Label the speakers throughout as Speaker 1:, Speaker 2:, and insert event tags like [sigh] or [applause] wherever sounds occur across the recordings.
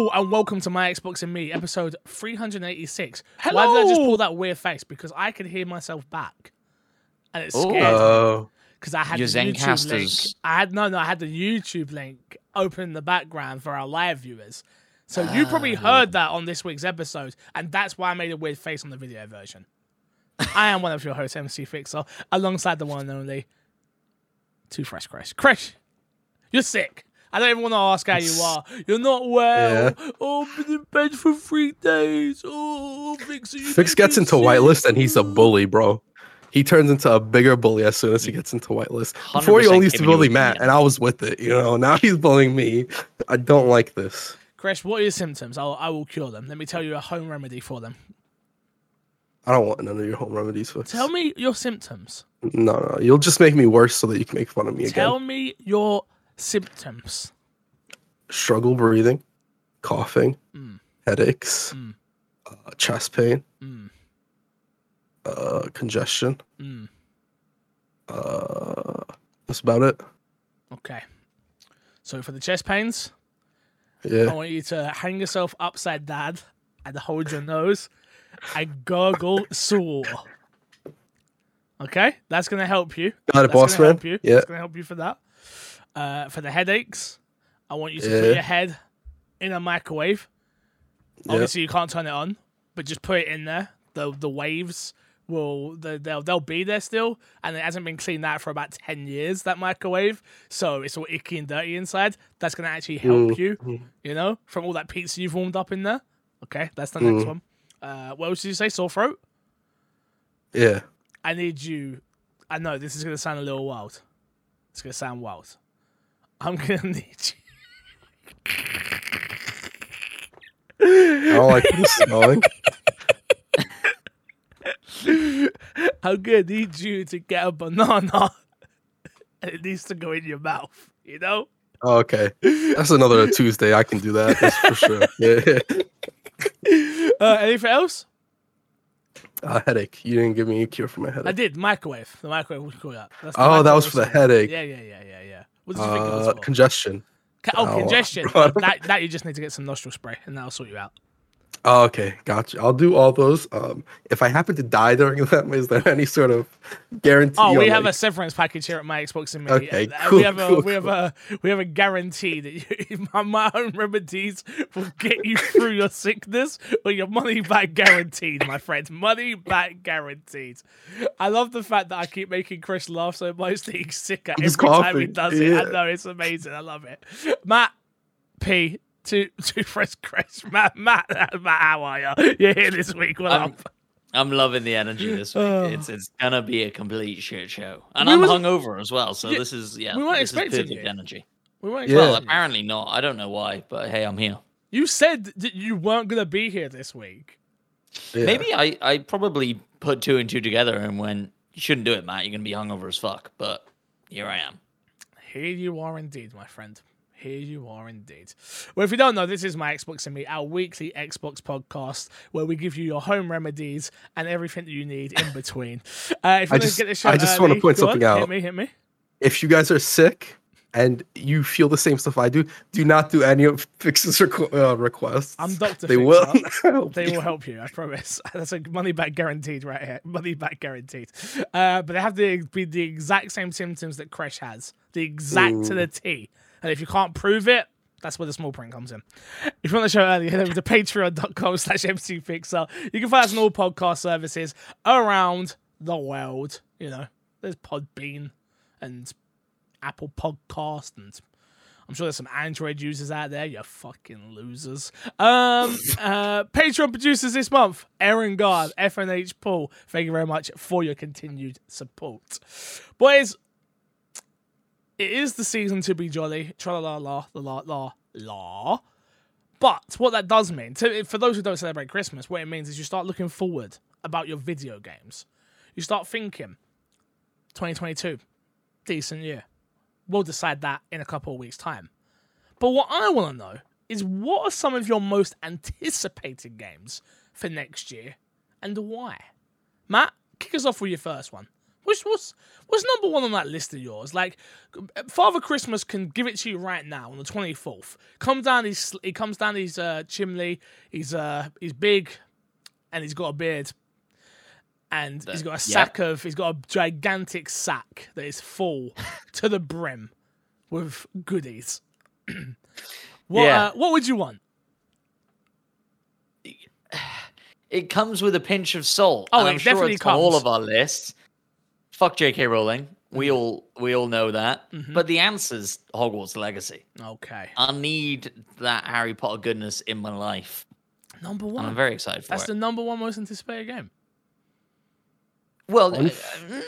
Speaker 1: Hello and welcome to my Xbox and Me, episode 386. Why did I just pull that weird face? Because I could hear myself back, and it's scared
Speaker 2: Oh,
Speaker 1: because I had
Speaker 3: Your
Speaker 1: the YouTube link. I had no, no, I had the YouTube link open in the background for our live viewers. So you probably
Speaker 3: Ah.
Speaker 1: heard that on this week's episode, and that's why I made a weird face on the video version. I am one of your hosts, MC Fixer, alongside the one and only Two Fresh Crash. Crash, you're sick. I don't even want to ask how you are. You're not well. Oh, I've been in bed for three days. Oh, you
Speaker 2: Fix gets into whitelist and he's a bully, bro. He turns into a bigger bully as soon as he gets into whitelist. Before he only used to bully Matt, and I was with it. You know, now he's bullying me. I don't like this.
Speaker 1: Chris, what are your symptoms? I'll, I will cure them. Let me tell you a home remedy for them.
Speaker 2: I don't want none of your home remedies. Fix.
Speaker 1: Tell me your symptoms.
Speaker 2: No, no, you'll just make me worse so that you can make fun of me again.
Speaker 1: Tell me your symptoms.
Speaker 2: Struggle breathing, coughing,
Speaker 1: Mm.
Speaker 2: headaches,
Speaker 1: Mm.
Speaker 2: uh, chest pain,
Speaker 1: Mm,
Speaker 2: uh, congestion.
Speaker 1: mm.
Speaker 2: Uh, that's about it.
Speaker 1: Okay. So for the chest pains, I want you to hang yourself upside down and hold your nose and gurgle sore. Okay, that's gonna help you.
Speaker 2: Got it,
Speaker 1: That's
Speaker 2: boss man.
Speaker 1: help you.
Speaker 2: Yeah.
Speaker 1: That's gonna help you for that. Uh, for the headaches, I want you to put your head in a microwave.
Speaker 2: Yeah.
Speaker 1: Obviously, you can't turn it on, but just put it in there. The the waves will the, they'll they'll be there still, and it hasn't been cleaned out for about ten years. That microwave, so it's all icky and dirty inside. That's gonna actually help you, you know, from all that pizza you've warmed up in there. Okay, that's the next one. Uh, what else did you say? Sore throat.
Speaker 2: Yeah.
Speaker 1: I need you. I know this is gonna sound a little wild. It's gonna sound wild. I'm gonna need you.
Speaker 2: I don't like this
Speaker 1: you. I'm gonna need you to get a banana, [laughs] and it needs to go in your mouth. You know.
Speaker 2: Oh, okay. That's another Tuesday. I can do that. That's for sure. [laughs] Yeah.
Speaker 1: Uh, anything else?
Speaker 2: A headache. You didn't give me a cure for my headache.
Speaker 1: I did microwave. The microwave. You call that? That's the
Speaker 2: Oh, that was for the headache.
Speaker 1: Yeah, yeah, yeah, yeah, yeah. What did you think it was
Speaker 2: Uh,
Speaker 1: for?
Speaker 2: congestion.
Speaker 1: Oh,
Speaker 2: oh,
Speaker 1: congestion. [laughs] that, that you just need to get some nostril spray, and that'll sort you out.
Speaker 2: Oh, okay, gotcha. I'll do all those. Um, if I happen to die during [laughs] them, is there any sort of guarantee?
Speaker 1: Oh, we have a severance package here at my Xbox and me.
Speaker 2: Okay,
Speaker 1: Uh,
Speaker 2: cool,
Speaker 1: we have a
Speaker 2: cool,
Speaker 1: we have a we have a guarantee that [laughs] you, my, my own remedies will get you [laughs] through your sickness or your money back guaranteed, my friend. Money back guaranteed. I love the fact that I keep making Chris laugh so much that he's sicker every
Speaker 2: He's
Speaker 1: time he
Speaker 2: coughing,
Speaker 1: does it. I know it's amazing. I love it. Matt P. Two two fresh Chris. [laughs] Matt Matt Matt, how are you? You're here this week. What
Speaker 3: I'm,
Speaker 1: up?
Speaker 3: I'm loving the energy this week.
Speaker 1: Oh. [sighs]
Speaker 3: It's it's gonna be a complete shit show, and
Speaker 1: We
Speaker 3: I'm
Speaker 1: wasn't-
Speaker 3: hungover as well. So
Speaker 1: Yeah,
Speaker 3: this is yeah,
Speaker 1: we weren't
Speaker 3: this is
Speaker 1: expecting
Speaker 3: perfect
Speaker 1: you.
Speaker 3: energy.
Speaker 1: We weren't
Speaker 2: Yeah.
Speaker 3: Well, apparently not. I don't know why, but hey, I'm here.
Speaker 1: You said that you weren't gonna be here this week.
Speaker 2: yeah.
Speaker 3: Maybe I I probably put two and two together and went, you shouldn't do it, Matt. You're gonna be hungover as fuck. But here I am.
Speaker 1: Here you are indeed, my friend. Here you are indeed. Well, if you don't know, this is my Xbox and Me, our weekly Xbox podcast, where we give you your home remedies and everything that you need in between. [laughs] Uh, if you
Speaker 2: I just-
Speaker 1: get
Speaker 2: I just wanna point
Speaker 1: go on,
Speaker 2: something out.
Speaker 1: Hit me, hit me.
Speaker 2: if you guys are sick and you feel the same stuff I do, do not do any of Fix's requ- uh, requests.
Speaker 1: I'm Doctor.
Speaker 2: They will help [laughs]
Speaker 1: They
Speaker 2: you.
Speaker 1: will help you, I promise. [laughs] That's a money back guaranteed right here. Money back guaranteed. Uh, but they have to be the exact same symptoms that Crash has, the exact to the T. And if you can't prove it, that's where the small print comes in. If you want the show early, head over to patreon.com slash mcfixer. You can find us on all podcast services around the world. You know, there's Podbean and Apple Podcast and I'm sure there's some Android users out there. You fucking losers. Um, [laughs] uh, Patreon producers this month: Aaron Guard, FNH Paul. Thank you very much for your continued support, boys. It is the season to be jolly. Tra la la la la la la. But what that does mean, to, for those who don't celebrate Christmas, what it means is you start looking forward about your video games. You start thinking, 2022, decent year we'll decide that in a couple of weeks' time. But what I want to know is what are some of your most anticipated games for next year and why? Matt, kick us off with your first one. What's what's what's number one on that list of yours? Like, Father Christmas can give it to you right now on the twenty fourth. Come down his he comes down his uh, chimney. He's uh he's big, and he's got a beard, and he's got a sack of he's got a gigantic sack that is full [laughs] to the brim with goodies. [clears throat] what
Speaker 3: Yeah.
Speaker 1: uh, what would you want?
Speaker 3: It [sighs] comes with a pinch of salt.
Speaker 1: Oh, it
Speaker 3: sure
Speaker 1: definitely
Speaker 3: it's on all of our lists. Fuck J.K. Rowling. We all we all know that.
Speaker 1: Mhm.
Speaker 3: But the answer's Hogwarts Legacy.
Speaker 1: Okay,
Speaker 3: I need that Harry Potter goodness in my life.
Speaker 1: number
Speaker 3: And
Speaker 1: one.
Speaker 3: I'm very excited for
Speaker 1: That's
Speaker 3: it.
Speaker 1: the number one most anticipated game.
Speaker 3: Well, uh, mm,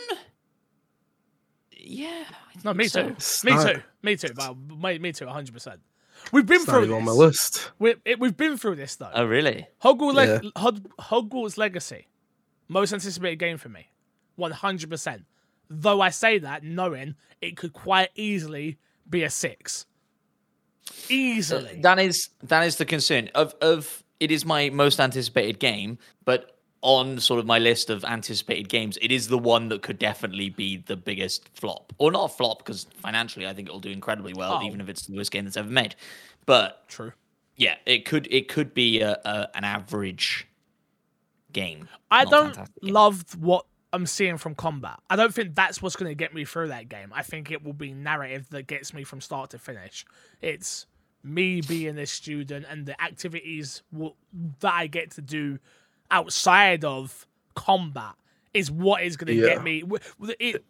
Speaker 3: yeah.
Speaker 1: No, me
Speaker 3: think
Speaker 1: too.
Speaker 3: so.
Speaker 1: Me
Speaker 2: It's
Speaker 1: too. Me too. But me, me too. 100. percent We've been
Speaker 2: It's
Speaker 1: through
Speaker 2: even on my list.
Speaker 1: We, it, we've been through this though.
Speaker 3: Oh, really?
Speaker 1: Hogwarts,
Speaker 2: Yeah.
Speaker 1: Leg- Hog- Hogwarts Legacy, most anticipated game for me, 100. percent Though I say that knowing it could quite easily be a six. Easily.
Speaker 3: That is that is the concern of of it is my most anticipated game, but on sort of my list of anticipated games, it is the one that could definitely be the biggest flop, or not a flop because financially I think it'll do incredibly well,
Speaker 1: Oh.
Speaker 3: even if it's the worst game that's ever made. But
Speaker 1: True.
Speaker 3: yeah, it could it could be a, a an average game.
Speaker 1: I don't love what I'm seeing from combat. I don't think that's what's going to get me through that game. I think it will be narrative that gets me from start to finish. It's me being a student and the activities w- that I get to do outside of combat is what is going to
Speaker 2: Yeah.
Speaker 1: get me. It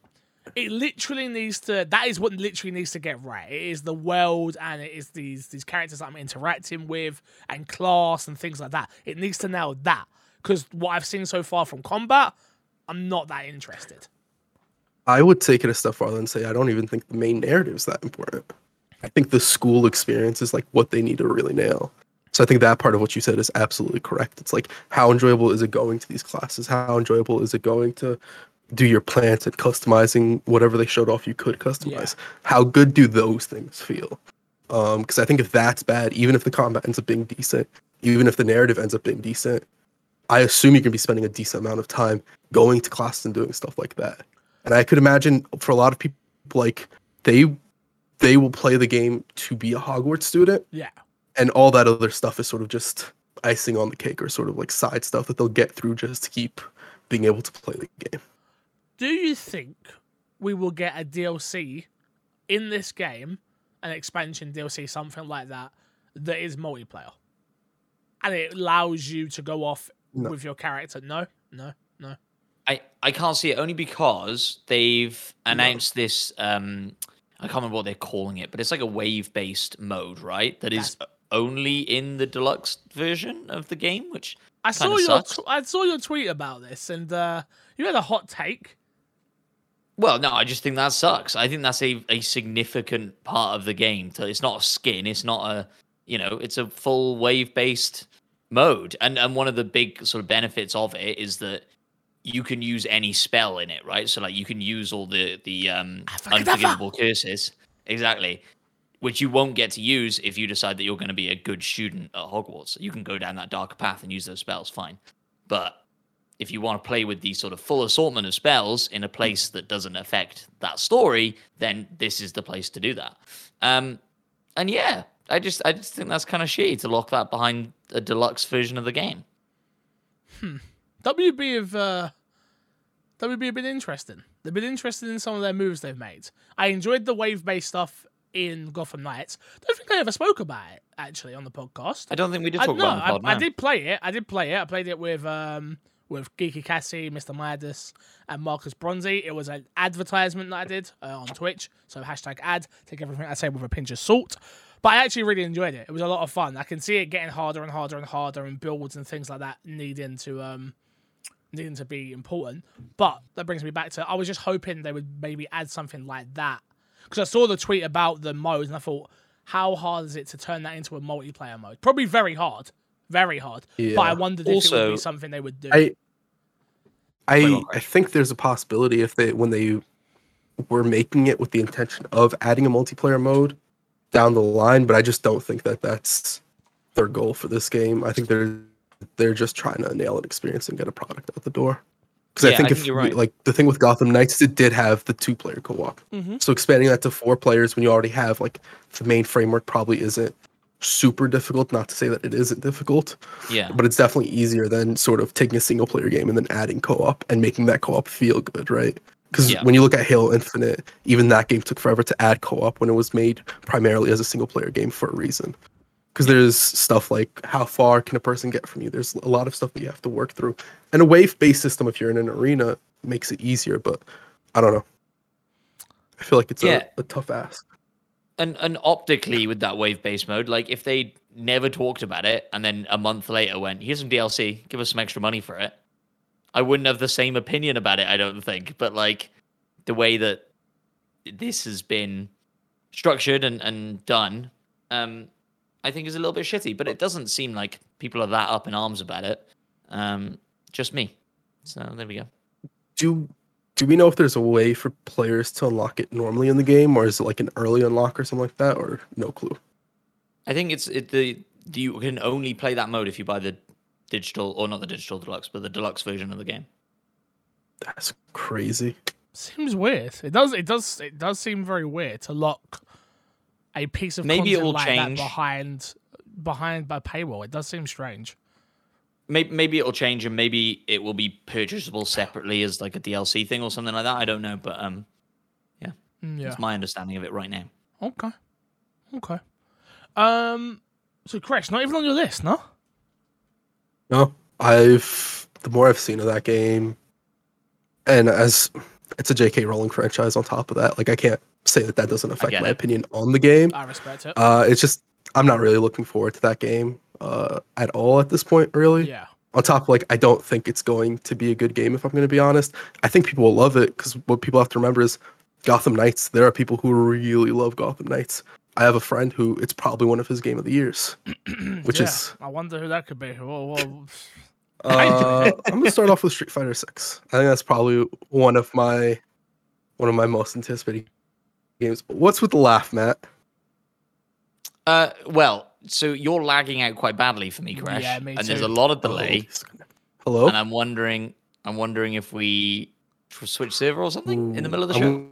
Speaker 1: it literally needs to. That is what literally needs to get right. It is the world and it is these these characters that I'm interacting with and class and things like that. It needs to nail that because what I've seen so far from combat, I'm not that interested.
Speaker 2: I would take it a step farther and say I don't even think the main narrative is that important. I think the school experience is like what they need to really nail. So I think that part of what you said is absolutely correct. It's like how enjoyable is it going to these classes? How enjoyable is it going to do your plants and customizing whatever they showed off you could customize? How good do those things feel? Um, because I think if that's bad, even if the combat ends up being decent, even if the narrative ends up being decent, I assume you're gonna be spending a decent amount of time going to classes and doing stuff like that. And I could imagine for a lot of people, like they they will play the game to be a Hogwarts student,
Speaker 1: Yeah.
Speaker 2: and all that other stuff is sort of just icing on the cake or sort of like side stuff that they'll get through just to keep being able to play the game.
Speaker 1: Do you think we will get a DLC in this game, an expansion DLC, something like that, that is multiplayer, and it allows you to go off
Speaker 2: No.
Speaker 1: with your character? No, no, no.
Speaker 3: I, I can't see it only because they've announced this um I can't remember what they're calling it, but it's like a wave based mode, right? That is only in the deluxe version of the game, which
Speaker 1: I saw
Speaker 3: Kinda
Speaker 1: your
Speaker 3: sucks.
Speaker 1: tw- I saw your tweet about this, and uh, you had a hot take.
Speaker 3: well, no, I just think that sucks. I think that's a, a significant part of the game. So it's not a skin, it's not a you know, it's a full wave based mode. And and one of the big sort of benefits of it is that you can use any spell in it, right? So like you can use all the the um unforgivable curses. Exactly. Which you won't get to use if you decide that you're going to be a good student at Hogwarts. You can go down that darker path and use those spells, fine. But if you want to play with the sort of full assortment of spells in a place that doesn't affect that story, then this is the place to do that. Um, and yeah, I just I just think that's kind of shitty to lock that behind a deluxe version of the game.
Speaker 1: WB have uh, WB have been interesting. They've been interested in some of their moves they've made. I enjoyed the wave based stuff in Gotham Knights. Don't think I ever spoke about it actually on the podcast.
Speaker 3: I don't think we did
Speaker 1: I,
Speaker 3: talk
Speaker 1: no,
Speaker 3: about it. on the pod,
Speaker 1: I, I did play it. I did play it. I played it with um with Geeky Cassie, Mr. Midas, and Marcus Bronzy. It was an advertisement that I did uh, on Twitch. So hashtag ad. Take everything I say with a pinch of salt. But I actually really enjoyed it. It was a lot of fun. I can see it getting harder and harder and harder, and builds and things like that needing to um needing to be important. But that brings me back to I was just hoping they would maybe add something like that because I saw the tweet about the modes and I thought, how hard is it to turn that into a multiplayer mode? Probably very hard, very hard. But I
Speaker 2: Yeah.
Speaker 1: wondered if it would be something they would do.
Speaker 2: I I I think there's a possibility if they when they were making it with the intention of adding a multiplayer mode down the line, but I just don't think that that's their goal for this game. I think they're they're just trying to nail an experience and get a product out the door. Because I think
Speaker 3: I
Speaker 2: if
Speaker 3: think right.
Speaker 2: like the thing with Gotham Knights, it did have the two player co op.
Speaker 1: Mhm.
Speaker 2: So expanding that to four players when you already have like the main framework probably isn't super difficult. Not to say that it isn't difficult,
Speaker 3: Yeah.
Speaker 2: but it's definitely easier than sort of taking a single player game and then adding co op and making that co op feel good, right? Because
Speaker 3: Yeah.
Speaker 2: when you look at Halo Infinite, even that game took forever to add co op when it was made primarily as a single player game for a reason. Because there's stuff like how far can a person get from you? There's a lot of stuff that you have to work through. And a wave based system, if you're in an arena, makes it easier, but I don't know. I feel like it's
Speaker 3: Yeah.
Speaker 2: a, a tough ask.
Speaker 3: and and optically with that wave based mode, like if they never talked about it and then a month later went, here's some DLC, give us some extra money for it, I wouldn't have the same opinion about it, I don't think. But like the way that this has been structured and, and done, um, I think is a little bit shitty. But it doesn't seem like people are that up in arms about it. Um, just me. So there we go.
Speaker 2: Do do we know if there's a way for players to unlock it normally in the game, or is it like an early unlock or something like that, or no clue?
Speaker 3: I think it's it, the you can only play that mode if you buy the digital or not the digital deluxe, but the deluxe version of the game.
Speaker 2: That's crazy.
Speaker 1: Seems weird. It does. It does. It does seem very weird to lock a piece of
Speaker 3: Maybe it
Speaker 1: content
Speaker 3: will
Speaker 1: like
Speaker 3: change.
Speaker 1: that behind behind a paywall. It does seem strange.
Speaker 3: Maybe maybe it'll change and maybe it will be purchasable separately as like a DLC thing or something like that. I don't know, but um,
Speaker 1: Mm, Yeah.
Speaker 3: that's my understanding of it right now.
Speaker 1: Okay. Okay. Um. So, Crash, not even on your list, no?
Speaker 2: No, I've the more I've seen of that game, and as it's a J.K. Rowling franchise on top of that, like I can't say that that doesn't affect my
Speaker 3: it.
Speaker 2: opinion on the game.
Speaker 1: I respect it.
Speaker 2: Uh, it's just I'm not really looking forward to that game uh, at all at this point, really.
Speaker 1: yeah.
Speaker 2: On top, of, like I don't think it's going to be a good game if I'm going to be honest. I think people will love it because what people have to remember is Gotham Knights. There are people who really love Gotham Knights. I have a friend who it's probably one of his game of the years, [clears throat] which
Speaker 1: Yeah.
Speaker 2: is
Speaker 1: I wonder who that could be. Whoa, whoa.
Speaker 2: Uh, [laughs] I'm gonna start off with Street Fighter Six. I think that's probably one of my one of my most anticipated games. What's with the laugh, Matt?
Speaker 3: Uh, well, so you're lagging out quite badly for me, Crash.
Speaker 1: Yeah, me
Speaker 3: and there's a lot of delay,
Speaker 2: Oh, Hello.
Speaker 3: and I'm wondering, I'm wondering if we switch server or something in the middle of the show.
Speaker 2: I'm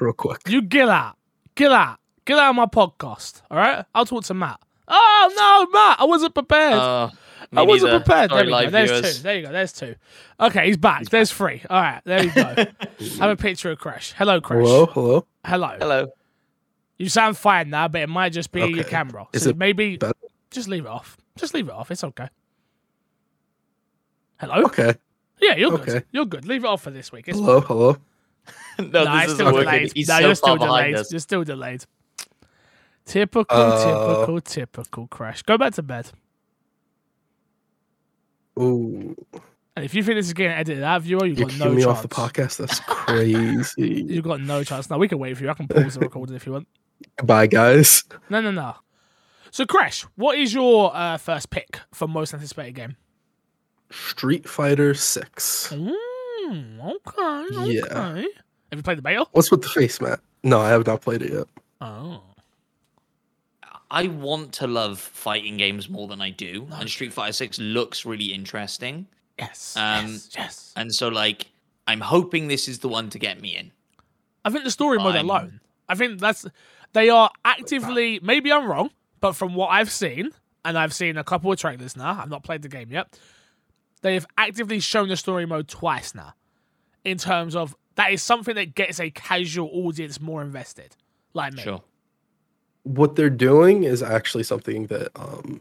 Speaker 2: real quick.
Speaker 1: You get out. Get out. Get out of my podcast. All right? I'll talk to Matt. Oh, no, Matt. I wasn't prepared.
Speaker 3: Uh, me
Speaker 1: I wasn't
Speaker 3: neither.
Speaker 1: prepared.
Speaker 3: Sorry,
Speaker 1: there we go. There's
Speaker 3: viewers.
Speaker 1: two. There you go. There's two. Okay, he's back. There's three. All right, there you go. [laughs] Have a picture of Crash. Hello, Crash.
Speaker 2: Hello, hello.
Speaker 1: Hello.
Speaker 3: Hello.
Speaker 1: You sound fine now, but it might just be your
Speaker 2: Okay.
Speaker 1: camera.
Speaker 2: Is
Speaker 1: So
Speaker 2: it
Speaker 1: maybe
Speaker 2: better?
Speaker 1: just leave it off. Just leave it off. It's okay. Hello?
Speaker 2: Okay.
Speaker 1: Yeah, you're good. You're good. Leave it off for this week. It's
Speaker 2: Hello, hello. [laughs]
Speaker 3: no,
Speaker 1: no,
Speaker 3: this
Speaker 1: it's
Speaker 3: isn't
Speaker 1: still
Speaker 3: working.
Speaker 1: delayed.
Speaker 3: He's
Speaker 1: no,
Speaker 3: so
Speaker 1: you're
Speaker 3: far
Speaker 1: still
Speaker 3: behind
Speaker 1: delayed.
Speaker 3: us.
Speaker 1: You're still delayed. Typical,
Speaker 2: Uh,
Speaker 1: typical, typical crash. Go back to bed.
Speaker 2: Ooh,
Speaker 1: And if you think this is getting edited out, viewer, you've
Speaker 2: you're
Speaker 1: got no
Speaker 2: me
Speaker 1: chance.
Speaker 2: off the podcast. That's [laughs] crazy.
Speaker 1: You've got no chance. Now we can wait for you. I can pause the [laughs] recording if you want.
Speaker 2: Goodbye, guys.
Speaker 1: No, no, no. So, Crash, what is your uh, first pick for most anticipated game?
Speaker 2: Street Fighter Six.
Speaker 1: Mm, okay, okay.
Speaker 2: Yeah.
Speaker 1: Have you played the beta?
Speaker 2: What's with the face, Matt? No, I have not played it yet.
Speaker 1: Oh.
Speaker 3: I want to love fighting games more than I do, and Street Fighter Six looks really interesting.
Speaker 1: Yes.
Speaker 3: Um,
Speaker 1: yes. Yes.
Speaker 3: And so, like, I'm hoping this is the one to get me in.
Speaker 1: I think the story mode
Speaker 3: I'm-
Speaker 1: alone. I think that's they are actively. Maybe I'm wrong, but from what I've seen, and I've seen a couple of trailers now. I've not played the game yet. They have actively shown the story mode twice now, in terms of that is something that gets a casual audience more invested, like me.
Speaker 3: Sure.
Speaker 2: What they're doing is actually something that um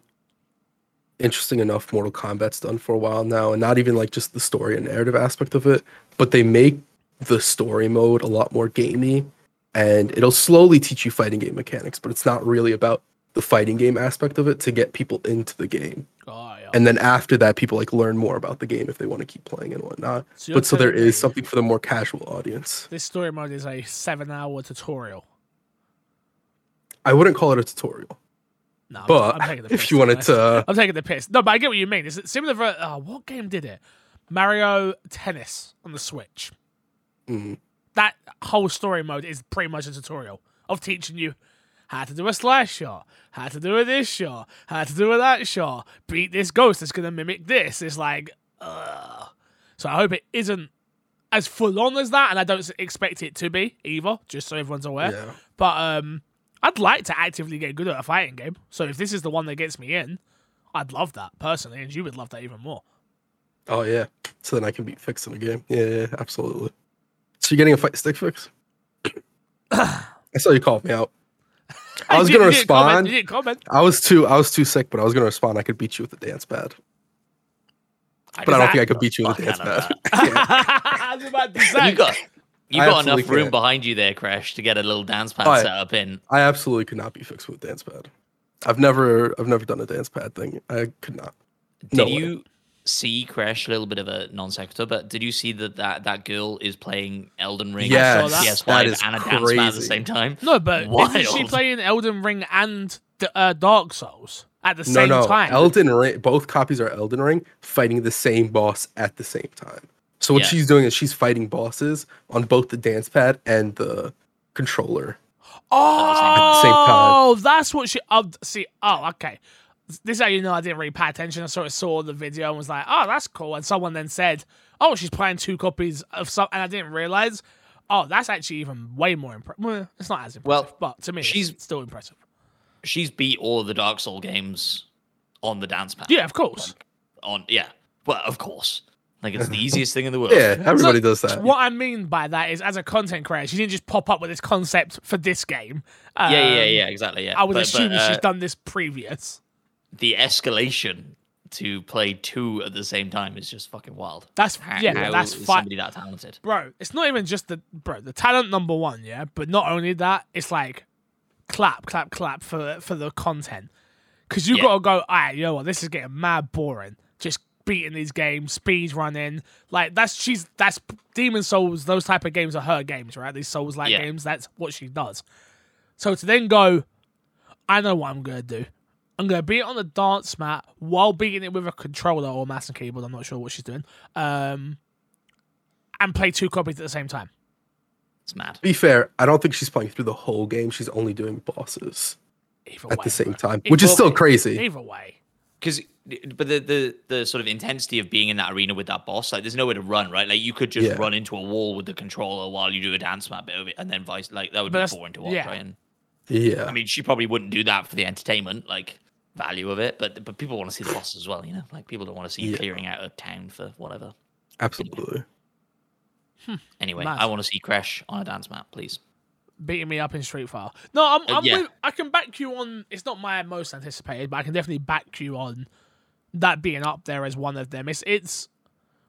Speaker 2: interesting enough mortal kombat's done for a while now and not even like just the story and narrative aspect of it but they make the story mode a lot more gamey and it'll slowly teach you fighting game mechanics but it's not really about the fighting game aspect of it to get people into the game
Speaker 1: Oh, yeah.
Speaker 2: and then after that people like learn more about the game if they want to keep playing and whatnot
Speaker 1: So
Speaker 2: but so there is something for the more casual audience
Speaker 1: This story mode is a seven-hour tutorial.
Speaker 2: I wouldn't call it a tutorial
Speaker 1: No, I'm-
Speaker 2: but
Speaker 1: I'm taking the [laughs]
Speaker 2: if you wanted to
Speaker 1: I'm taking the piss. No, but I get what you mean. It's similar. For, oh, what game did it? Mario Tennis on the Switch.
Speaker 2: Mm.
Speaker 1: That whole story mode is pretty much a tutorial of teaching you how to do a slash shot, how to do a this shot, how to do a that shot, beat this ghost that's gonna mimic this. It's like, ugh. So I hope it isn't as full on as that, and I don't expect it to be either. Just so everyone's aware.
Speaker 2: Yeah.
Speaker 1: But um, I'd like to actively get good at a fighting game. So if this is the one that gets me in, I'd love that personally, and you would love that even more.
Speaker 2: Oh yeah. So then I can beat fix in the game. Yeah, yeah, absolutely. So you're getting a fight stick fix? [coughs] I saw you called me out. [laughs] I was gonna
Speaker 1: comment,
Speaker 2: respond.
Speaker 1: You comment.
Speaker 2: I was too I was too sick, but I was gonna respond. I could beat you with the dance pad. But I don't think I could beat you with the dance
Speaker 3: Fuck out of
Speaker 2: pad. [laughs]
Speaker 1: I was about to [laughs] say.
Speaker 3: You got you
Speaker 2: I
Speaker 3: got enough room
Speaker 2: can't.
Speaker 3: behind you there, Crash, to get a little dance pad
Speaker 2: yeah.
Speaker 3: set up in.
Speaker 2: I absolutely could not be fixed with a dance pad. I've never I've never done a dance pad thing. I could not.
Speaker 3: Did
Speaker 2: No way.
Speaker 3: you see Crash? A little bit of a non sequitur, but did you see that that, that girl is playing Elden Ring,
Speaker 1: Yes,
Speaker 3: on
Speaker 1: that
Speaker 3: PS5
Speaker 2: is
Speaker 3: and a dance pad at the same time?
Speaker 1: No, but isn't she playing Elden Ring and the, uh, Dark Souls at the
Speaker 2: No,
Speaker 1: same
Speaker 2: no.
Speaker 1: time?
Speaker 2: Elden Ring both copies are Elden Ring fighting the same boss at the same time. So what
Speaker 3: Yeah.
Speaker 2: she's doing is she's fighting bosses on both the dance pad and the controller.
Speaker 1: oh,
Speaker 2: same time.
Speaker 1: Oh, that's what she. Oh, see, oh, okay. This is how you know I didn't really pay attention. I sort of saw the video and was like, "Oh, that's cool." And someone then said, "Oh, she's playing two copies of some," and I didn't realize. Oh, that's actually even way more impressive. Well, it's not as impressive,
Speaker 3: Well,
Speaker 1: but to me,
Speaker 3: she's-
Speaker 1: it's still impressive.
Speaker 3: She's beat all of the Dark Soul games on the dance pad.
Speaker 1: Yeah, of course.
Speaker 3: On yeah. Well, of course. Like it's the [laughs] easiest thing in the world.
Speaker 2: Yeah, everybody
Speaker 1: So,
Speaker 2: does that.
Speaker 1: What I mean by that is, as a content creator, she didn't just pop up with this concept for this game.
Speaker 3: Yeah, yeah,
Speaker 1: Um,
Speaker 3: yeah, exactly. Yeah.
Speaker 1: I was
Speaker 3: But- but,
Speaker 1: assuming
Speaker 3: uh,
Speaker 1: she's done this previous.
Speaker 3: the escalation to play two at the same time is just fucking wild.
Speaker 1: That's
Speaker 3: How,
Speaker 1: yeah,
Speaker 3: how
Speaker 1: that's
Speaker 3: is
Speaker 1: fine.
Speaker 3: somebody that talented.
Speaker 1: bro, it's not even just the bro, the talent number one, yeah. But not only that, it's like clap, clap, clap for for the content. Cause you
Speaker 3: Yeah.
Speaker 1: gotta go, alright, you know what, this is getting mad boring. Just beating these games, speed running. Like that's she's that's Demon's Souls, those type of games are her games, right? These Souls like
Speaker 3: Yeah.
Speaker 1: games, that's what she does. So to then go, I know what I'm gonna do. I'm gonna beat it on the dance mat while beating it with a controller or mouse and keyboard. I'm not sure what she's doing. Um, and play two copies at the same time.
Speaker 3: It's mad.
Speaker 2: To be fair, I don't think she's playing through the whole game. She's only doing bosses
Speaker 1: Either
Speaker 2: at
Speaker 1: way,
Speaker 2: the same
Speaker 1: bro.
Speaker 2: time, which is still crazy.
Speaker 1: Either way,
Speaker 3: Because, but the, the the sort of intensity of being in that arena with that boss, like, there's nowhere to run, right? Like, you could just
Speaker 2: Yeah.
Speaker 3: run into a wall with the controller while you do a dance map bit of it, and then vice, like, that would
Speaker 1: But
Speaker 3: be boring to watch,
Speaker 1: yeah.
Speaker 3: right? And
Speaker 2: Yeah.
Speaker 3: I mean, she probably wouldn't do that for the entertainment, like value of it, but but people want to see the boss as well, you know. Like, people don't want to see you
Speaker 2: Yeah.
Speaker 3: clearing out a town for whatever.
Speaker 2: absolutely. [laughs]
Speaker 3: Anyway,
Speaker 1: Mad.
Speaker 3: I want to see Crash on a dance map, please.
Speaker 1: beating me up in Street Fighter. No, I'm,
Speaker 3: Uh,
Speaker 1: I'm
Speaker 3: yeah.
Speaker 1: with, I can back you on. It's not my most anticipated, but I can definitely back you on that being up there as one of them. It's it's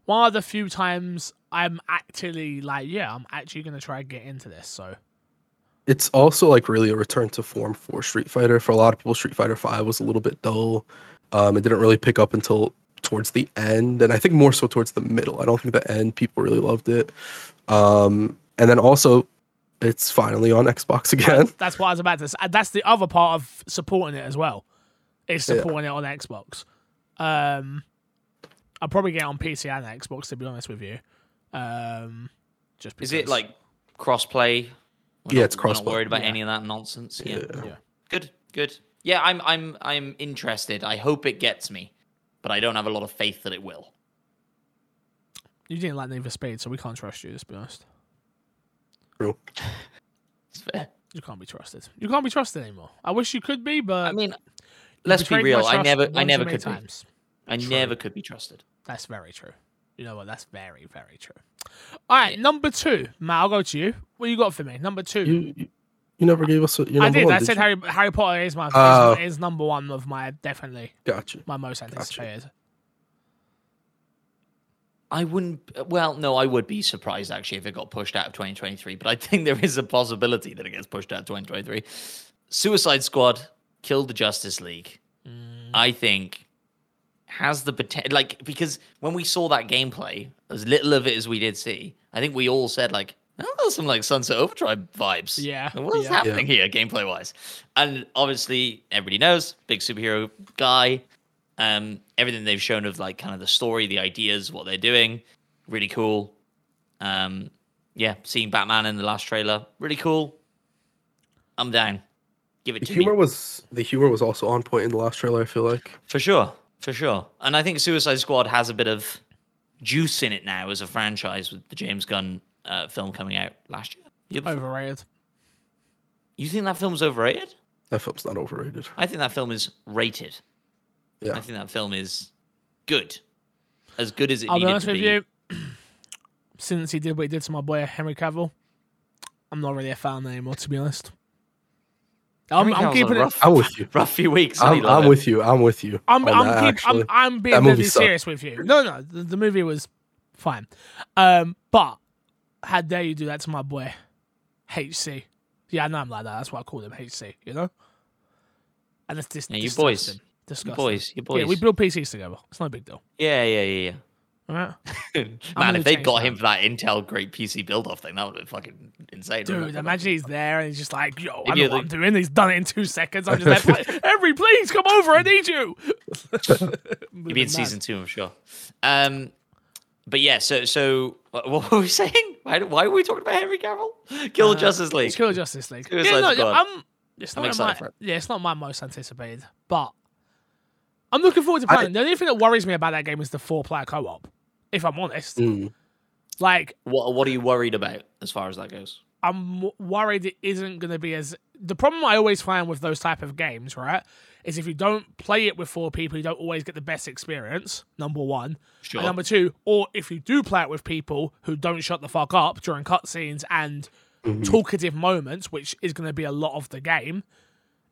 Speaker 1: one of the few times I'm actually like, yeah, I'm actually gonna try and get into this. So
Speaker 2: It's also like really a return to form for Street Fighter. For a lot of people, Street Fighter Five was a little bit dull. Um, it didn't really pick up until towards the end, and I think more so towards the middle. I don't think the end people really loved it. Um, and then also, it's finally on Xbox [laughs] again.
Speaker 1: that's what I was about to say. That's the other part of supporting it as well. Is
Speaker 2: Yeah.
Speaker 1: supporting it on Xbox. Um, I'll probably get it on PC and Xbox to be honest with you. Um, just because.
Speaker 3: Is it like crossplay? We're
Speaker 2: Yeah,
Speaker 3: not-
Speaker 2: it's
Speaker 3: we're not worried about
Speaker 1: Yeah.
Speaker 3: any of that nonsense. Yeah.
Speaker 1: yeah.
Speaker 3: Good, good. Yeah, I'm I'm I'm interested. I hope it gets me, but I don't have a lot of faith that it will.
Speaker 1: You didn't like Need for Speed, so we can't trust you. Let's be honest.
Speaker 2: True. [laughs]
Speaker 3: It's fair.
Speaker 1: You can't be trusted. You can't be trusted anymore. I wish you could be, but
Speaker 3: I mean,
Speaker 1: you
Speaker 3: let's be real. I never I never
Speaker 1: many
Speaker 3: could be. I
Speaker 1: True.
Speaker 3: never could be trusted.
Speaker 1: That's very true. You know what? That's very, very true. All right, number two, Matt. I'll go to you. What you got for me? Number two.
Speaker 2: You, you you never gave us a, your
Speaker 1: I did.
Speaker 2: one,
Speaker 1: I
Speaker 2: did
Speaker 1: said
Speaker 2: you?
Speaker 1: Harry Harry Potter is my
Speaker 2: Oh.
Speaker 1: is, is number one of my definitely
Speaker 2: Gotcha.
Speaker 1: my most anticipated.
Speaker 3: I wouldn't. Well, no, I would be surprised actually if it got pushed out of 2023. But I think there is a possibility that it gets pushed out of 2023. Suicide Squad killed the Justice League. I think has the potential. Like because when we saw that gameplay, as little of it as we did see, I think we all said like, "Oh, there's some like Sunset Overdrive vibes."
Speaker 1: Yeah,
Speaker 3: what's
Speaker 1: yeah.
Speaker 3: happening here, gameplay wise? And obviously, everybody knows big superhero guy um everything they've shown of like kind of the story the ideas what they're doing really cool um yeah seeing batman in the last trailer really cool i'm down give it
Speaker 2: The
Speaker 3: to
Speaker 2: humor
Speaker 3: me
Speaker 2: was the humor was also on point in the last trailer. I feel like.
Speaker 3: for sure for sure and i think suicide squad has a bit of juice in it now as a franchise with the James Gunn uh, film coming out last year. You,
Speaker 1: Overrated.
Speaker 3: you think that film's overrated?
Speaker 2: That film's not overrated.
Speaker 3: I think that film is rated.
Speaker 2: Yeah.
Speaker 3: I think that film is good, as good as it
Speaker 1: I'll be honest
Speaker 3: to
Speaker 1: with
Speaker 3: be.
Speaker 1: you. [clears throat] Since he did what he did to my boy Henry Cavill, I'm not really a fan anymore. To be honest, I'm, I'm keeping
Speaker 3: a
Speaker 1: it.
Speaker 2: I'm with you.
Speaker 3: rough few weeks. I
Speaker 2: I'm, I'm with you. I'm with you.
Speaker 1: I'm
Speaker 2: on
Speaker 1: I'm,
Speaker 2: that,
Speaker 1: keep, I'm. I'm being
Speaker 2: That movie sucked.
Speaker 1: serious with you. No, no, the, the movie was fine. Um, but how dare you do that to my boy HC? Yeah, I know I'm like that. That's why I call him HC. You know. And it's dis-
Speaker 3: Yeah, you boys.
Speaker 1: disgusting.
Speaker 3: You boys, you boys.
Speaker 1: Yeah, we build PCs together. It's no big deal.
Speaker 3: yeah, yeah, yeah,
Speaker 1: All right. [laughs]
Speaker 3: Man, if they got
Speaker 1: that.
Speaker 3: him for that Intel great PC build off thing, that would have been fucking insane.
Speaker 1: Dude, imagine he's there and he's just like, yo, I know what I'm doing. He's done it in two seconds. I'm just like, Henry, [laughs] please come over. I need you. [laughs]
Speaker 3: You'd be in season two, I'm sure. Um, but yeah, so so what what were we saying? Why, why were we talking about Henry Cavill? Kill the Justice League.
Speaker 1: It's Kill Justice League. Yeah, no, I'm, it's
Speaker 3: I'm
Speaker 1: not my,
Speaker 3: it.
Speaker 1: Yeah, it's not my most anticipated, but I'm looking forward to playing. the only thing that worries me about that game is the four player co op. If I'm honest,
Speaker 2: Mm.
Speaker 1: like
Speaker 3: What what are you worried about as far as that goes?
Speaker 1: I'm worried it isn't going to be as the problem I always find with those type of games, right? Is if you don't play it with four people, you don't always get the best experience. Number one,
Speaker 3: Sure.
Speaker 1: and number two, or if you do play it with people who don't shut the fuck up during cutscenes and talkative moments, which is going to be a lot of the game,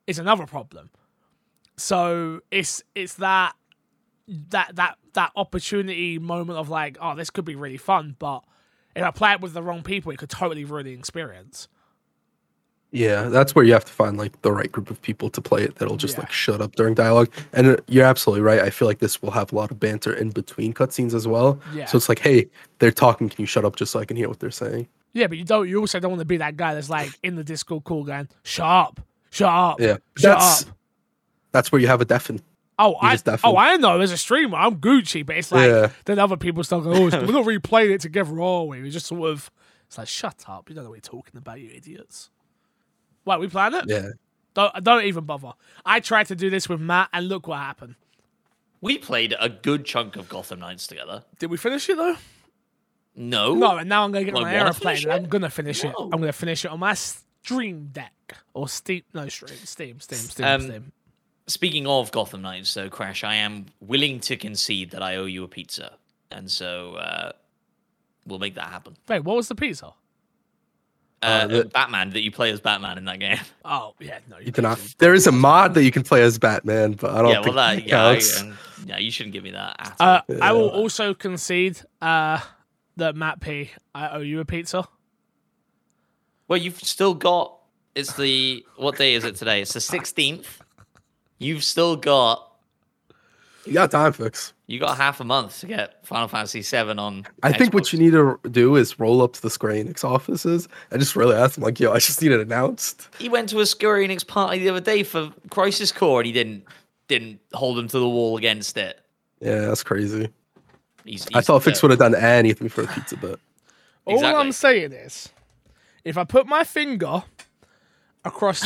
Speaker 1: is another problem. So it's it's that that that that opportunity moment of like, oh, this could be really fun, but if I play it with the wrong people, it could totally ruin the experience.
Speaker 2: Yeah, that's where you have to find like the right group of people to play it that'll just
Speaker 1: Yeah.
Speaker 2: like shut up during dialogue. And uh, you're absolutely right. I feel like this will have a lot of banter in between cutscenes as well.
Speaker 1: Yeah.
Speaker 2: So it's like, hey, they're talking. Can you shut up just so I can hear what they're saying?
Speaker 1: Yeah, but you don't. You also don't want to be that guy that's like in the Discord call going, "Shut up, shut up,
Speaker 2: Yeah,
Speaker 1: shut
Speaker 2: that's
Speaker 1: up."
Speaker 2: that's where you have a deafen.
Speaker 1: Oh, I
Speaker 2: definitely-
Speaker 1: oh I know as a streamer I'm Gucci, but it's like
Speaker 2: Yeah.
Speaker 1: then other people start going, "Oh, we're not really playing it together, are we?" We just sort of it's like, "Shut up! You don't know what you're talking about, you idiots." What we playing it?
Speaker 2: Yeah,
Speaker 1: Don't don't even bother. I tried to do this with Matt, and look what happened.
Speaker 3: We played a good chunk of Gotham Knights together.
Speaker 1: Did we finish it though?
Speaker 3: No.
Speaker 1: No, and now I'm gonna get
Speaker 3: Like,
Speaker 1: my aeroplane and I'm gonna finish it. I'm gonna finish it on my Stream Deck or Steam. No, Stream, Steam, Steam, Steam,
Speaker 3: Um,
Speaker 1: Steam.
Speaker 3: Speaking of Gotham Knights, though, Crash, I am willing to concede that I owe you a pizza, and so uh, we'll make that happen.
Speaker 1: Wait, what was the pizza?
Speaker 3: Uh,
Speaker 2: the-
Speaker 3: Batman that you play as Batman in that game. [laughs]
Speaker 1: Oh yeah, no, you
Speaker 2: you cannot. There is a mod that you can play as Batman, but I don't
Speaker 3: yeah, well,
Speaker 2: think
Speaker 3: that,
Speaker 2: that
Speaker 3: yeah, I- um, yeah, you shouldn't give me that. At
Speaker 1: Uh,
Speaker 3: all.
Speaker 1: I will also concede uh, that Matt P, I owe you a pizza.
Speaker 3: Well, you've still got. It's the what day is it today? It's the sixteenth. You've still got.
Speaker 2: you got time fix.
Speaker 3: You got half a month to get Final Fantasy VII on.
Speaker 2: I think what you need to do is roll up to the Square Enix offices and just really ask them, like, yo, I just need it announced.
Speaker 3: He went to a Square Enix party the other day for Crisis Core, and he didn't didn't hold him to the wall against it.
Speaker 2: Yeah, that's crazy.
Speaker 3: He's,
Speaker 2: I thought Fix would have done anything for a pizza, but
Speaker 1: All I'm saying is, if I put my finger across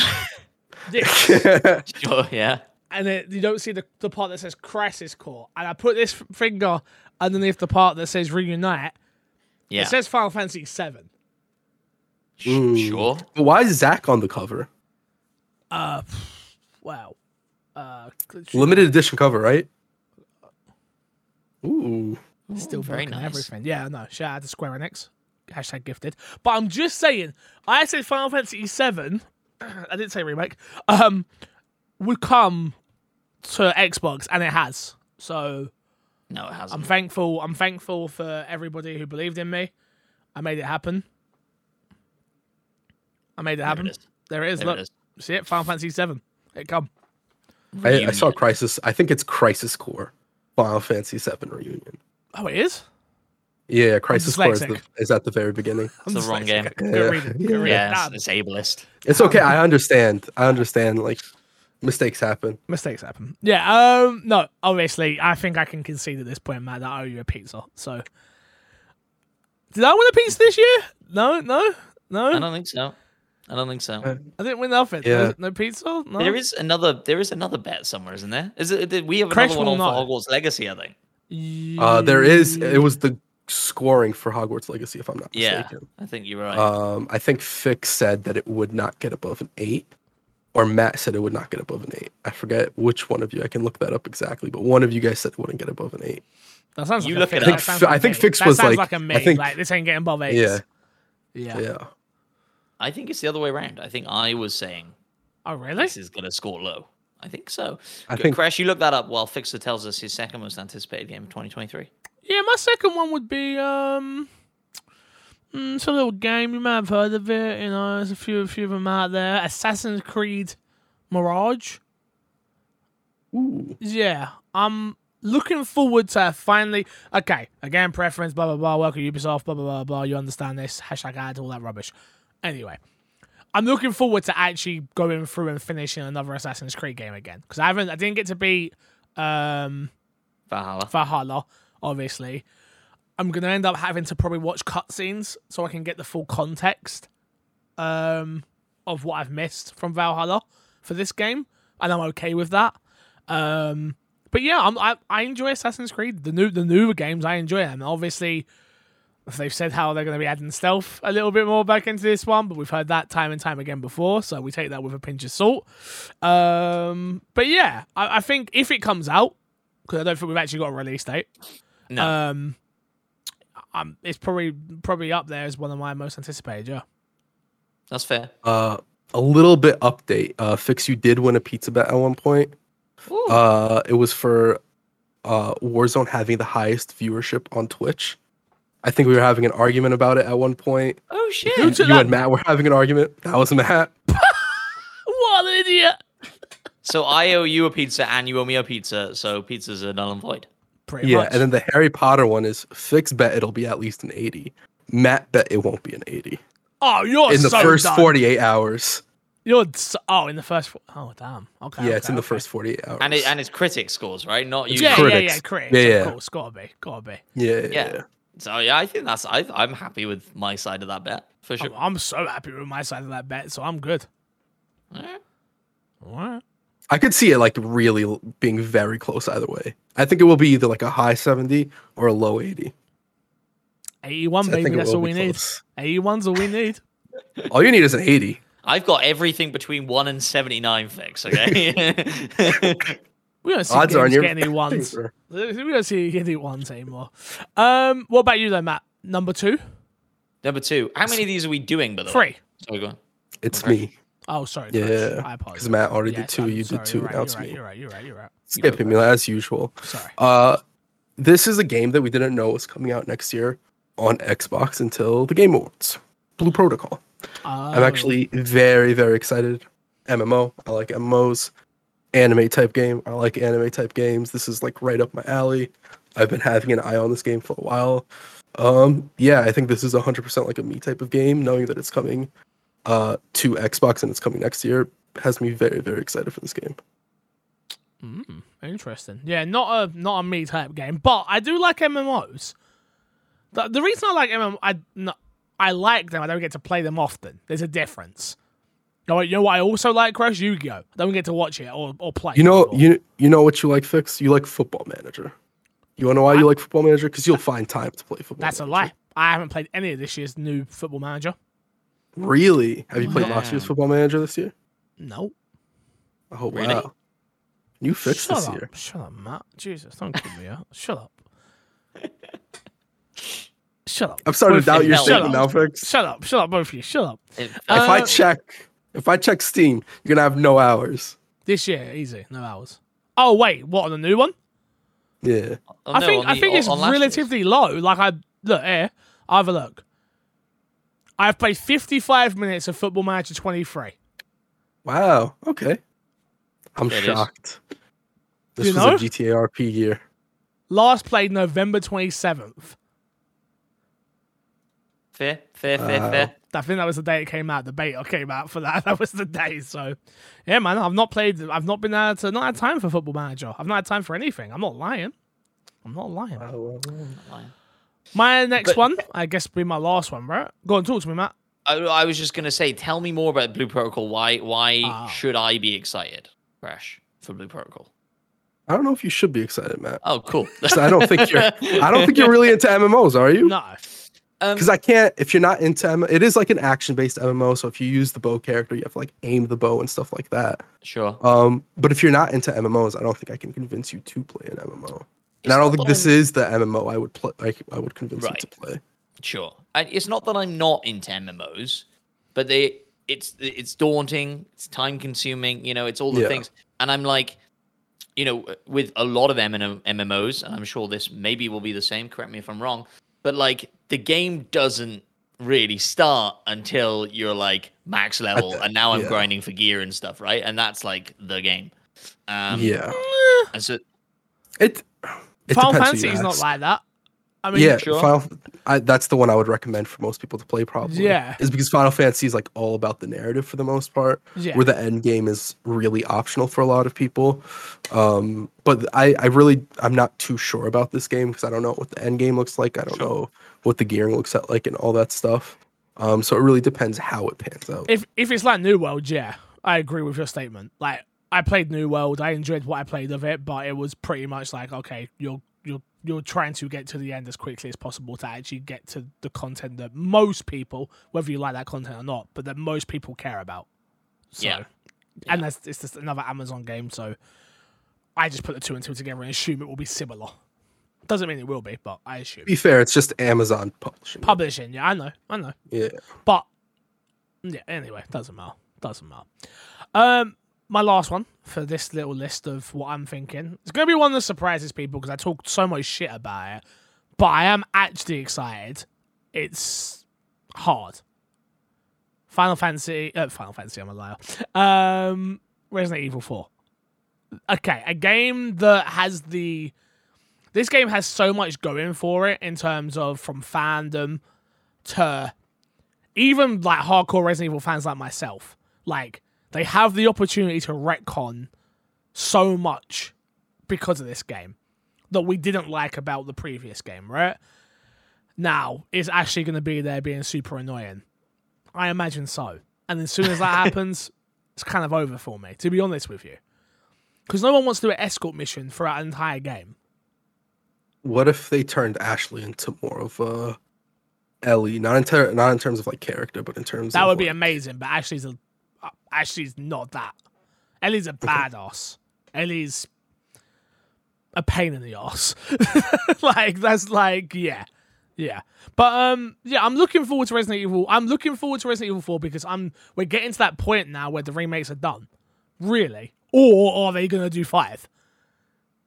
Speaker 1: [laughs] this, [laughs]
Speaker 3: Sure, yeah.
Speaker 1: And it, you don't see the, the part that says Crisis Core, and I put this finger underneath the part that says Reunite,
Speaker 3: Yeah.
Speaker 1: it says Final Fantasy Seven.
Speaker 3: Sh-
Speaker 2: Ooh.
Speaker 3: Sure.
Speaker 2: Why is Zack on the cover?
Speaker 1: Uh, wow. Uh,
Speaker 2: Limited edition cover, right? Ooh.
Speaker 1: Still
Speaker 3: very
Speaker 1: very
Speaker 3: nice.
Speaker 1: everything. Yeah, no. Shout out to Square Enix. Hashtag gifted. But I'm just saying, I said Final Fantasy VII. [clears throat] I didn't say remake. Um, would come to Xbox, and it has. So
Speaker 3: No, it hasn't.
Speaker 1: I'm thankful. I'm thankful for everybody who believed in me. I made it happen. I made it
Speaker 3: There it
Speaker 1: happen.
Speaker 3: is.
Speaker 1: There it is.
Speaker 3: There
Speaker 1: Look,
Speaker 3: is.
Speaker 1: see it. Final Fantasy VII. It come.
Speaker 2: I, I saw Crisis. I think it's Crisis Core. Final Fantasy VII Reunion.
Speaker 1: Oh, it is.
Speaker 2: Yeah, Crisis Core is, the, is at the very beginning.
Speaker 1: I'm
Speaker 3: It's the wrong game.
Speaker 1: I couldn't
Speaker 2: Yeah.
Speaker 1: read it. Couldn't read it.
Speaker 3: Yeah,
Speaker 1: Damn.
Speaker 3: it's, it's ableist.
Speaker 2: It's okay. I understand. I understand. Like mistakes happen.
Speaker 1: Mistakes happen. Yeah. Um. No. Obviously, I think I can concede at this point, Matt, that I owe you a pizza. So, did I win a pizza this year? No. No. No.
Speaker 3: I don't think so. I don't think so.
Speaker 2: Uh,
Speaker 1: I didn't win nothing.
Speaker 2: Yeah.
Speaker 1: No, no pizza. No.
Speaker 3: There is another. There is another bet somewhere, isn't there? Is it? did We have another
Speaker 1: Crash
Speaker 3: one on for Hogwarts Legacy, I think.
Speaker 2: Uh, there is. It was the scoring for Hogwarts Legacy, if I'm not mistaken.
Speaker 3: Yeah,
Speaker 2: mistaken.
Speaker 3: I think you're right.
Speaker 2: Um, I think Fix said that it would not get above an eight, or Matt said it would not get above an eight. I forget which one of you. I can look that up exactly, but one of you guys said it wouldn't get above an eight.
Speaker 1: That sounds
Speaker 3: You
Speaker 1: like
Speaker 3: look
Speaker 1: a
Speaker 3: it
Speaker 1: fix.
Speaker 3: up.
Speaker 1: That
Speaker 2: I
Speaker 1: like
Speaker 2: think Fix
Speaker 1: me.
Speaker 2: was
Speaker 1: that sounds
Speaker 2: like-
Speaker 1: like a
Speaker 2: I
Speaker 1: me.
Speaker 2: think-
Speaker 1: like this ain't getting above eight.
Speaker 2: Yeah,
Speaker 1: yeah.
Speaker 2: yeah.
Speaker 3: I think it's the other way around. I think I was saying
Speaker 1: Oh really?
Speaker 3: this is going to score low. I think so.
Speaker 2: I
Speaker 3: G-
Speaker 2: think-
Speaker 3: Crash, you look that up while Fixer tells us his second most anticipated game of 2023.
Speaker 1: Yeah, my second one would be um. Mm, It's a little game you might have heard of it. You know, there's a few, a few of them out there. Assassin's Creed Mirage.
Speaker 2: Ooh.
Speaker 1: Yeah, I'm looking forward to finally. Okay, again, preference, blah blah blah. Welcome Ubisoft, blah blah blah blah. You understand this? Hashtag ad, all that rubbish. Anyway, I'm looking forward to actually going through and finishing another Assassin's Creed game again because I haven't, I didn't get to beat um
Speaker 3: Valhalla.
Speaker 1: Valhalla, obviously. I'm gonna end up having to probably watch cutscenes so I can get the full context um, of what I've missed from Valhalla for this game, and I'm okay with that. Um, but yeah, I'm, I I enjoy Assassin's Creed. The new the newer games I enjoy them. Obviously, they've said how they're going to be adding stealth a little bit more back into this one, but we've heard that time and time again before, so we take that with a pinch of salt. Um, but yeah, I, I think if it comes out, because I don't think we've actually got a release date.
Speaker 3: No.
Speaker 1: Um, um, it's probably probably up there as one of my most anticipated. Yeah.
Speaker 3: That's fair.
Speaker 2: Uh, a little bit update. Uh, Fix, you did win a pizza bet at one point.
Speaker 3: Ooh.
Speaker 2: Uh, it was for uh Warzone having the highest viewership on Twitch. I think we were having an argument about it at one point.
Speaker 3: oh, shit.
Speaker 1: Who took
Speaker 2: You
Speaker 1: that?
Speaker 2: and Matt were having an argument. That was Matt. [laughs] [laughs]
Speaker 1: What an idiot!
Speaker 3: So I owe you a pizza and you owe me a pizza, so pizzas are null and void.
Speaker 1: Pretty
Speaker 2: yeah,
Speaker 1: much.
Speaker 2: and then the Harry Potter one is Fix bet it'll be at least an 80. Matt bet it won't be an 80
Speaker 1: oh, you're
Speaker 2: in the
Speaker 1: so
Speaker 2: first
Speaker 1: done.
Speaker 2: 48 hours.
Speaker 1: You're so, oh in the first. Oh damn. Okay.
Speaker 2: yeah,
Speaker 1: okay,
Speaker 2: it's in the
Speaker 1: okay.
Speaker 2: first 48 hours.
Speaker 3: And it, and it's critic scores, right? Not you.
Speaker 1: Yeah, yeah,
Speaker 2: critics.
Speaker 1: yeah, critics.
Speaker 2: Yeah,
Speaker 1: Yeah,
Speaker 2: yeah.
Speaker 1: Of course, gotta be, gotta be.
Speaker 2: yeah, yeah,
Speaker 3: Yeah.
Speaker 2: yeah.
Speaker 3: So yeah, I think that's I, I'm happy with my side of that bet for sure.
Speaker 1: I'm, I'm so happy with my side of that bet, so I'm good.
Speaker 3: Alright.
Speaker 1: Alright.
Speaker 2: I could see it like really being very close either way. I think it will be either like a high 70 or a low 80.
Speaker 1: 81,
Speaker 2: So I
Speaker 1: baby.
Speaker 2: think it
Speaker 1: That's all
Speaker 2: be
Speaker 1: we need.
Speaker 2: close.
Speaker 1: 81's all we need. [laughs]
Speaker 2: All you need is an 80.
Speaker 3: I've got everything between one and seventy nine fixed, Okay. [laughs] [laughs]
Speaker 1: We don't see
Speaker 2: Odds
Speaker 1: games
Speaker 2: are in your
Speaker 1: get any ones.
Speaker 2: favor.
Speaker 1: We don't see any ones anymore. Um, what about you though, Matt? Number two,
Speaker 3: Number two. How many of these are we doing? By the way.
Speaker 1: three.
Speaker 3: Sorry, go on.
Speaker 2: It's
Speaker 3: Okay.
Speaker 2: me.
Speaker 1: Oh, sorry.
Speaker 2: Yeah,
Speaker 1: Chris. I
Speaker 2: Because. Matt already
Speaker 1: Yes,
Speaker 2: did two.
Speaker 1: I'm
Speaker 2: You
Speaker 1: sorry,
Speaker 2: did two.
Speaker 1: You're
Speaker 2: Now
Speaker 1: right,
Speaker 2: it's
Speaker 1: you're right,
Speaker 2: me.
Speaker 1: you're right. You're right. You're right.
Speaker 2: Skipping me as usual.
Speaker 1: Sorry.
Speaker 2: Uh, this is a game that we didn't know was coming out next year on Xbox until the Game Awards. Blue Protocol. I'm
Speaker 1: Oh.
Speaker 2: actually very, very excited. MMO. I like MMOs. Anime type game. I like anime type games. This is like right up my alley. I've been having an eye on this game for a while. Um, yeah, I think this is 100% like a me type of game. Knowing that it's coming uh, to Xbox and it's coming next year has me very, very excited for this game.
Speaker 1: Mm, interesting. Yeah, not a not a me type game, but I do like MMOs. The, the reason I like MMO, I no, I like them. I don't get to play them often. There's a difference. You know, what- you know what I also like, Crash Yu-Gi-Oh. I don't get to watch it or, or play.
Speaker 2: You know, you you know what you like, Fix? You like Football Manager. You want to know why you like Football Manager? Because you'll find time to play Football.
Speaker 1: that's a lie. I haven't played any of this year's new Football Manager.
Speaker 2: Really? Have you played last year's Football Manager this year?
Speaker 1: No.
Speaker 2: Oh
Speaker 3: Really?
Speaker 2: wow! You fixed
Speaker 1: Shut
Speaker 2: this
Speaker 1: up.
Speaker 2: year.
Speaker 1: Shut up, Matt. Jesus, don't give me out. Shut up. Shut up.
Speaker 2: I'm starting to doubt
Speaker 1: you.
Speaker 2: your statement now, Fix.
Speaker 1: Shut up. Shut up, both of you. Shut up.
Speaker 3: If-
Speaker 2: if I
Speaker 1: Uh,
Speaker 2: check, if I check Steam, you're gonna have no hours.
Speaker 1: This year, easy, no hours. Oh wait, what on the new one?
Speaker 2: Yeah.
Speaker 3: oh,
Speaker 1: I
Speaker 3: no,
Speaker 1: think
Speaker 3: on
Speaker 1: I
Speaker 3: the-
Speaker 1: think
Speaker 3: on-
Speaker 1: it's
Speaker 3: on year's.
Speaker 1: relatively low. Like I look here, I have a look. I've played 55 minutes of Football Manager 23.
Speaker 2: Wow. Okay. I'm
Speaker 3: It is.
Speaker 2: shocked. This
Speaker 1: You
Speaker 2: was
Speaker 1: know?
Speaker 2: a GTA RP year.
Speaker 1: Last played November 27th.
Speaker 3: Fair, fair, fair,
Speaker 2: Wow.
Speaker 3: fair.
Speaker 1: I think that was the day it came out. The beta came out for that. [laughs] That was the day. So, yeah, man, I've not played. I've not been able to. Not had time for Football Manager. I've not had time for anything. I'm not lying. I'm not lying.
Speaker 3: Fine.
Speaker 1: My next
Speaker 3: But-
Speaker 1: one, I guess, will be my last one, right? Go on, talk to me, Matt.
Speaker 3: I, I was just gonna say, tell me more about Blue Protocol. Why why
Speaker 1: Ah.
Speaker 3: should I be excited, Crash, for Blue Protocol?
Speaker 2: I don't know if you should be excited, Matt.
Speaker 3: Oh, cool. [laughs]
Speaker 2: So I don't think you're. I don't think you're really into MMOs, are you?
Speaker 1: No.
Speaker 3: Um,
Speaker 2: Because I can't. If you're not into, M- it is like an action-based MMO. So if you use the bow character, you have to like aim the bow and stuff like that.
Speaker 3: sure.
Speaker 2: Um, but if you're not into MMOs, I don't think I can convince you to play an MMO. And I don't think this
Speaker 3: I'm-
Speaker 2: is the MMO I would play. Like, I would convince you to play.
Speaker 3: Sure. And it's not that I'm not into MMOs, but they it's it's daunting, it's time consuming, you know, it's all the
Speaker 2: Yeah.
Speaker 3: things. And I'm like, you know, with a lot of MMOs, and I'm sure this maybe will be the same, correct me if I'm wrong, but like the game doesn't really start until you're like max level and now I'm
Speaker 2: yeah.
Speaker 3: grinding for gear and stuff, right? And that's like the game. Um
Speaker 2: yeah.
Speaker 3: and so
Speaker 2: It. It
Speaker 1: Final Fantasy is not like that. I mean,
Speaker 2: yeah,
Speaker 3: sure.
Speaker 2: Final, I, that's the one I would recommend for most people to play. Probably,
Speaker 1: Yeah.
Speaker 2: is because Final Fantasy is like all about the narrative for the most part,
Speaker 1: Yeah.
Speaker 2: where the end game is really optional for a lot of people. Um, but I, I really, I'm not too sure about this game because I don't know what the end game looks like. I don't know what the gearing looks at like and all that stuff. Um, so it really depends how it pans out.
Speaker 1: if if it's like New World, yeah, I agree with your statement. Like I played New World, I enjoyed what I played of it, but it was pretty much like okay, you're you're you're trying to get to the end as quickly as possible to actually get to the content that most people, whether you like that content or not, but that most people care about. So,
Speaker 3: Yeah.
Speaker 1: and that's it's just another Amazon game, so I just put the two and two together and assume it will be similar. Doesn't mean it will be, but I assume.
Speaker 2: be fair, it's just Amazon publishing.
Speaker 1: Publishing, yeah, I know, I know.
Speaker 2: yeah.
Speaker 1: But yeah, anyway, doesn't matter. Doesn't matter. Um, my last one for this little list of what I'm thinking. It's gonna be one that surprises people because I talked so much shit about it, but I am actually excited. It's hard. Final Fantasy, uh, Final Fantasy, I'm a liar. Um, Resident Evil 4. Okay, a game that has the. This game has so much going for it in terms of from fandom to even like hardcore Resident Evil fans like myself, like they have the opportunity to retcon so much because of this game that we didn't like about the previous game, right? Now, is actually going to be there being super annoying? I imagine so. And as soon as that [laughs] happens, it's kind of over for me, to be honest with you. Because no one wants to do an escort mission for an entire game.
Speaker 2: What if they turned Ashley into more of a Ellie? Not in ter- not in terms of like character, but in terms
Speaker 1: That would be amazing, but Ashley's a Ashley's not that. Ellie's a badass. Ellie's a pain in the ass. [laughs] like that's like yeah. Yeah. But um yeah, I'm looking forward to Resident Evil. I'm looking forward to Resident Evil 4 because I'm we're getting to that point now where the remakes are done. Really? Or are they gonna do five?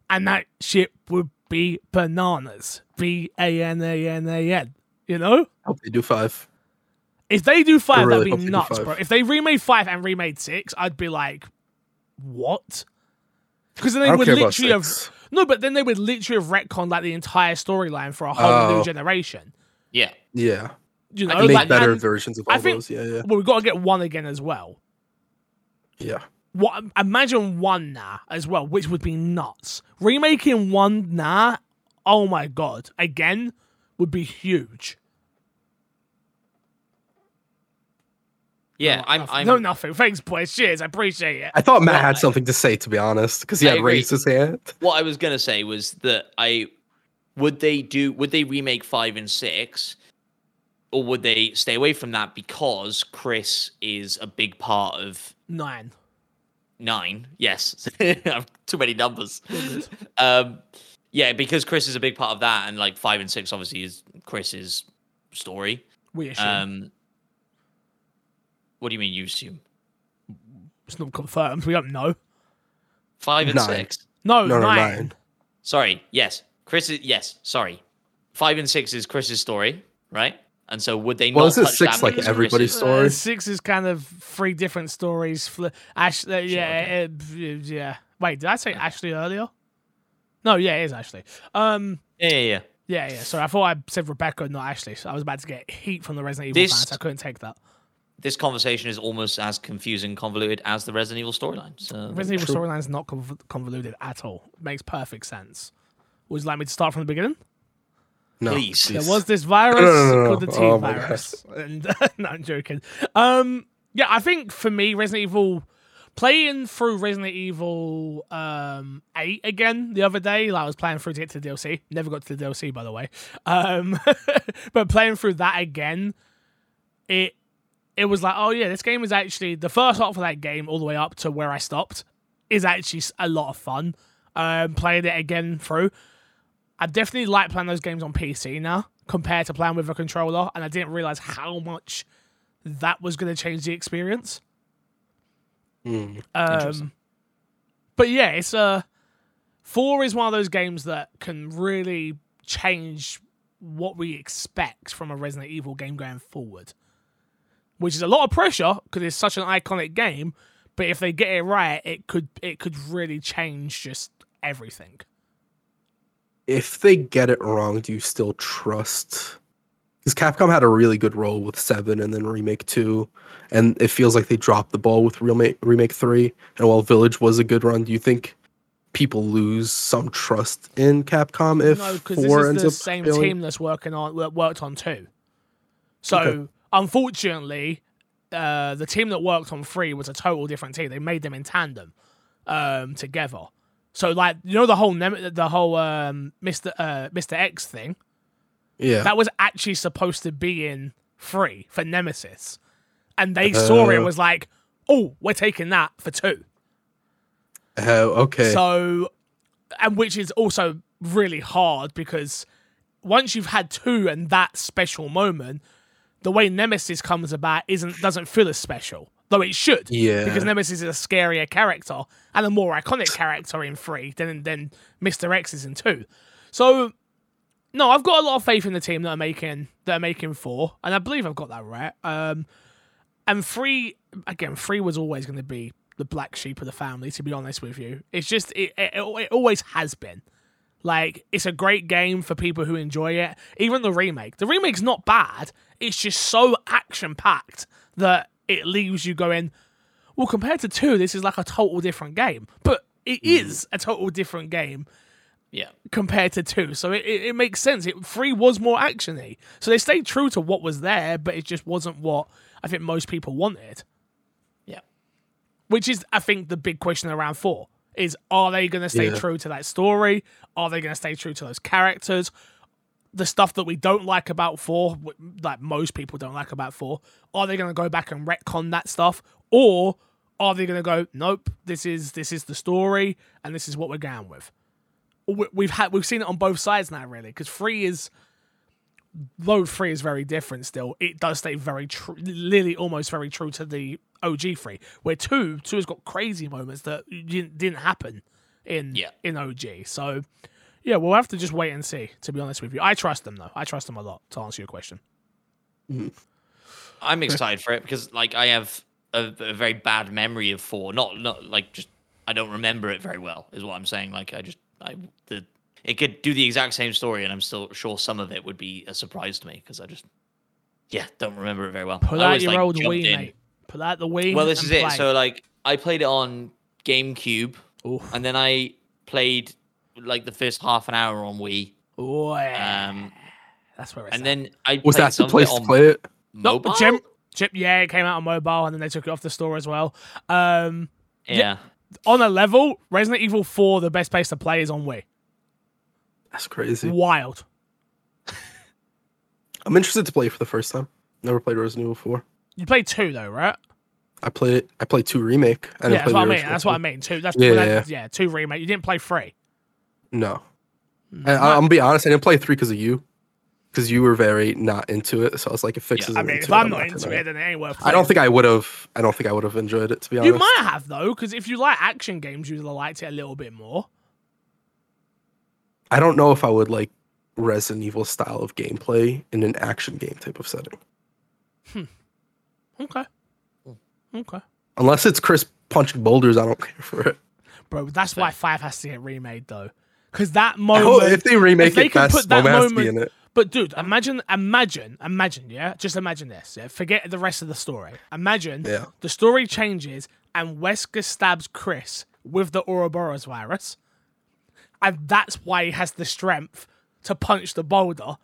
Speaker 1: And that shit would be bananas. B A N A N A N. You know?
Speaker 2: hope they do five.
Speaker 1: If they do five,
Speaker 2: really
Speaker 1: that'd be nuts, bro. If they remade five and remade six, I'd be like, what? Because then they would literally have no, but then they would literally have retconned like the entire storyline for a whole
Speaker 2: Oh.
Speaker 1: new generation.
Speaker 3: Yeah.
Speaker 2: Yeah,
Speaker 1: You know,
Speaker 2: make
Speaker 1: like,
Speaker 2: better versions of
Speaker 1: I
Speaker 2: all
Speaker 1: think-
Speaker 2: those. Yeah, yeah,
Speaker 1: well, we've got to get one again as well.
Speaker 2: yeah.
Speaker 1: What? Imagine one now as well, which would be nuts. Remaking one now, oh my god, again would be huge.
Speaker 3: Yeah,
Speaker 1: No,
Speaker 3: I'm
Speaker 1: nothing.
Speaker 3: I'm
Speaker 1: no nothing. Thanks, boys. Cheers. I appreciate it.
Speaker 2: I thought Matt
Speaker 3: Well,
Speaker 2: had
Speaker 3: I-
Speaker 2: something to say, to be honest, because he
Speaker 3: I
Speaker 2: had
Speaker 3: agree.
Speaker 2: raised his hand. [laughs]
Speaker 3: what I was gonna say was that I would they do would they remake five and six, or would they stay away from that because Chris is a big part of
Speaker 1: Nine.
Speaker 3: nine? Yes, [laughs] too many numbers. [laughs] um, yeah, because Chris is a big part of that, and like five and six obviously is Chris's story.
Speaker 1: We assume.
Speaker 3: Um, what do you mean you assume
Speaker 1: it's not confirmed. We don't know.
Speaker 3: five and
Speaker 2: Nine.
Speaker 3: six?
Speaker 1: No,
Speaker 2: No, no,
Speaker 1: nine.
Speaker 2: nine.
Speaker 3: Sorry, yes, Chris is yes. Sorry, five and six is Chris's story, right? And so would they
Speaker 2: Well,
Speaker 3: not
Speaker 2: isn't
Speaker 3: touch
Speaker 2: six
Speaker 3: that
Speaker 2: like
Speaker 3: because
Speaker 2: everybody's
Speaker 3: Chris's-
Speaker 2: story?
Speaker 1: Uh, six is kind of three different stories. Fl- Ash, uh, yeah, uh, yeah. Wait, did I say Ashley earlier? No, yeah, it is Ashley. Um,
Speaker 3: Yeah, yeah, yeah.
Speaker 1: yeah, yeah. Sorry, I thought I said Rebecca, not Ashley. So I was about to get heat from the Resident Evil
Speaker 3: This-
Speaker 1: fans. I couldn't take that.
Speaker 3: This conversation is almost as confusing, convoluted as the Resident Evil storyline. So
Speaker 1: Resident Evil storyline is not conv- convoluted at all. It makes perfect sense. Would you like me to start from the beginning?
Speaker 2: No,
Speaker 3: Please.
Speaker 1: There was this virus
Speaker 2: No, no, no, no.
Speaker 1: called the T
Speaker 2: Oh
Speaker 1: virus. [laughs] And [laughs] no, I'm joking. Um, yeah, I think for me, Resident Evil, playing through Resident Evil um, 8 again the other day. Like I was playing through to get to the DLC. Never got to the DLC, by the way. Um, [laughs] but playing through that again, it it was like, oh yeah, this game is actually the first half of that game, all the way up to where I stopped, is actually a lot of fun. Um, playing it again through, I definitely like playing those games on PC now compared to playing with a controller, and I didn't realize how much that was going to change the experience.
Speaker 2: Mm.
Speaker 1: Um, but yeah, it's uh, four is one of those games that can really change what we expect from a Resident Evil game going forward, which is a lot of pressure because it's such an iconic game. But if they get it right, it could it could really change just everything.
Speaker 2: If they get it wrong, do you still trust? Because Capcom had a really good role with seven and then remake two, and it feels like they dropped the ball with remake remake three. And while Village was a good run, do you think people lose some trust in Capcom if
Speaker 1: no, because
Speaker 2: four
Speaker 1: this
Speaker 2: ends
Speaker 1: is the same
Speaker 2: failing?
Speaker 1: team that's working on that worked on two. So
Speaker 2: Okay.
Speaker 1: Unfortunately, uh, the team that worked on three was a total different team. They made them in tandem um, together. So like you know the whole the whole um, Mr. Uh, Mr. X thing
Speaker 2: Yeah,
Speaker 1: that was actually supposed to be in three for Nemesis, and they saw it
Speaker 2: Uh.
Speaker 1: was like, oh, we're taking that for two.
Speaker 2: Oh, okay.
Speaker 1: So, and which is also really hard because once you've had two and that special moment, the way Nemesis comes about isn't doesn't feel as special, though it should.
Speaker 2: Yeah.
Speaker 1: Because Nemesis is a scarier character and a more iconic character in three than than Mister X is in two. So, no, I've got a lot of faith in the team that are making that are making four, and I believe I've got that right. Um, and three again, three was always going to be the black sheep of the family. To be honest with you, it's just it, it, it always has been. Like it's a great game for people who enjoy it. Even the remake, the remake's not bad. It's just so action packed that it leaves you going. Well, compared to two, this is like a total different game. But it hmm. is a total different game
Speaker 3: Yeah.
Speaker 1: compared to two. So it, it, it makes sense. It three was more actiony. So they stayed true to what was there, but it just wasn't what I think most people wanted.
Speaker 3: Yeah.
Speaker 1: Which is, I think, the big question around four is: Are they going to stay
Speaker 2: Yeah.
Speaker 1: true to that story? Are they going to stay true to those characters? The stuff that we don't like about four, like most people don't like about four, are they going to go back and retcon that stuff, or are they going to go, nope, this is this is the story, and this is what we're going with? we- we've had we've seen it on both sides now, really, because three is though three is very different. Still, it does stay very true, literally almost very true to the OG three. Where two, two has got crazy moments that didn't, didn't happen in
Speaker 3: Yeah.
Speaker 1: in OG. So yeah, we'll have to just wait and see. To be honest with you, I trust them though. I trust them a lot. To answer your question, mm-hmm.
Speaker 3: I'm excited for it because like I have a, a very bad memory of four. Not not like just I don't remember it very well. Is what I'm saying. Like I just I the it could do the exact same story, and I'm still sure some of it would be a surprise to me because I just yeah don't remember it very well.
Speaker 1: pull out your
Speaker 3: like,
Speaker 1: old Wii,
Speaker 3: in.
Speaker 1: mate. Pull out the Wii.
Speaker 3: Well, this
Speaker 1: and
Speaker 3: is it. So like I played it on GameCube,
Speaker 1: Oof.
Speaker 3: and then I played like the first half an hour on Wii.
Speaker 1: Oh, yeah.
Speaker 3: Um,
Speaker 1: that's where it's
Speaker 3: and
Speaker 1: at.
Speaker 3: then I
Speaker 2: was
Speaker 3: played
Speaker 2: that the place to play it?
Speaker 1: No,
Speaker 3: mobile.
Speaker 1: Jim, Chip, yeah, it came out on mobile and then they took it off the store as well. Um,
Speaker 3: yeah.
Speaker 1: on a level, Resident Evil 4, the best place to play is on Wii.
Speaker 2: That's crazy.
Speaker 1: Wild. [laughs]
Speaker 2: I'm interested to play for the first time. Never played Resident Evil 4.
Speaker 1: You played two though, right?
Speaker 2: I played it. I played two remake. I
Speaker 1: yeah, that's what I mean. That's what I
Speaker 2: two.
Speaker 1: mean. Two. That's
Speaker 2: Yeah, yeah,
Speaker 1: yeah, two remake. You didn't play three.
Speaker 2: No. Hmm. And I, I'm gonna be honest. I didn't play three because of you, because you were very not into it. So I was like, it fixes.
Speaker 1: I mean, if
Speaker 2: it,
Speaker 1: I'm not into it, then it ain't worth.
Speaker 2: I don't think I would have. I don't think I would have enjoyed it to be honest.
Speaker 1: you might have though, because if you like action games, you'd have liked it a little bit more.
Speaker 2: I don't know if I would like Resident Evil style of gameplay in an action game type of setting, Hmm.
Speaker 1: Okay. Okay.
Speaker 2: unless it's Chris punching boulders. I don't care for it.
Speaker 1: Bro, that's why five has to get remade though, because that
Speaker 2: Oh,
Speaker 1: moment.
Speaker 2: if they remake
Speaker 1: if they
Speaker 2: it,
Speaker 1: can put that
Speaker 2: moment has to be
Speaker 1: moment-
Speaker 2: in it.
Speaker 1: But dude, imagine, imagine, imagine, yeah. Just imagine this. Yeah? Forget the rest of the story. Imagine
Speaker 2: Yeah.
Speaker 1: the story changes and Wesker stabs Chris with the Ouroboros virus, and that's why he has the strength to punch the boulder.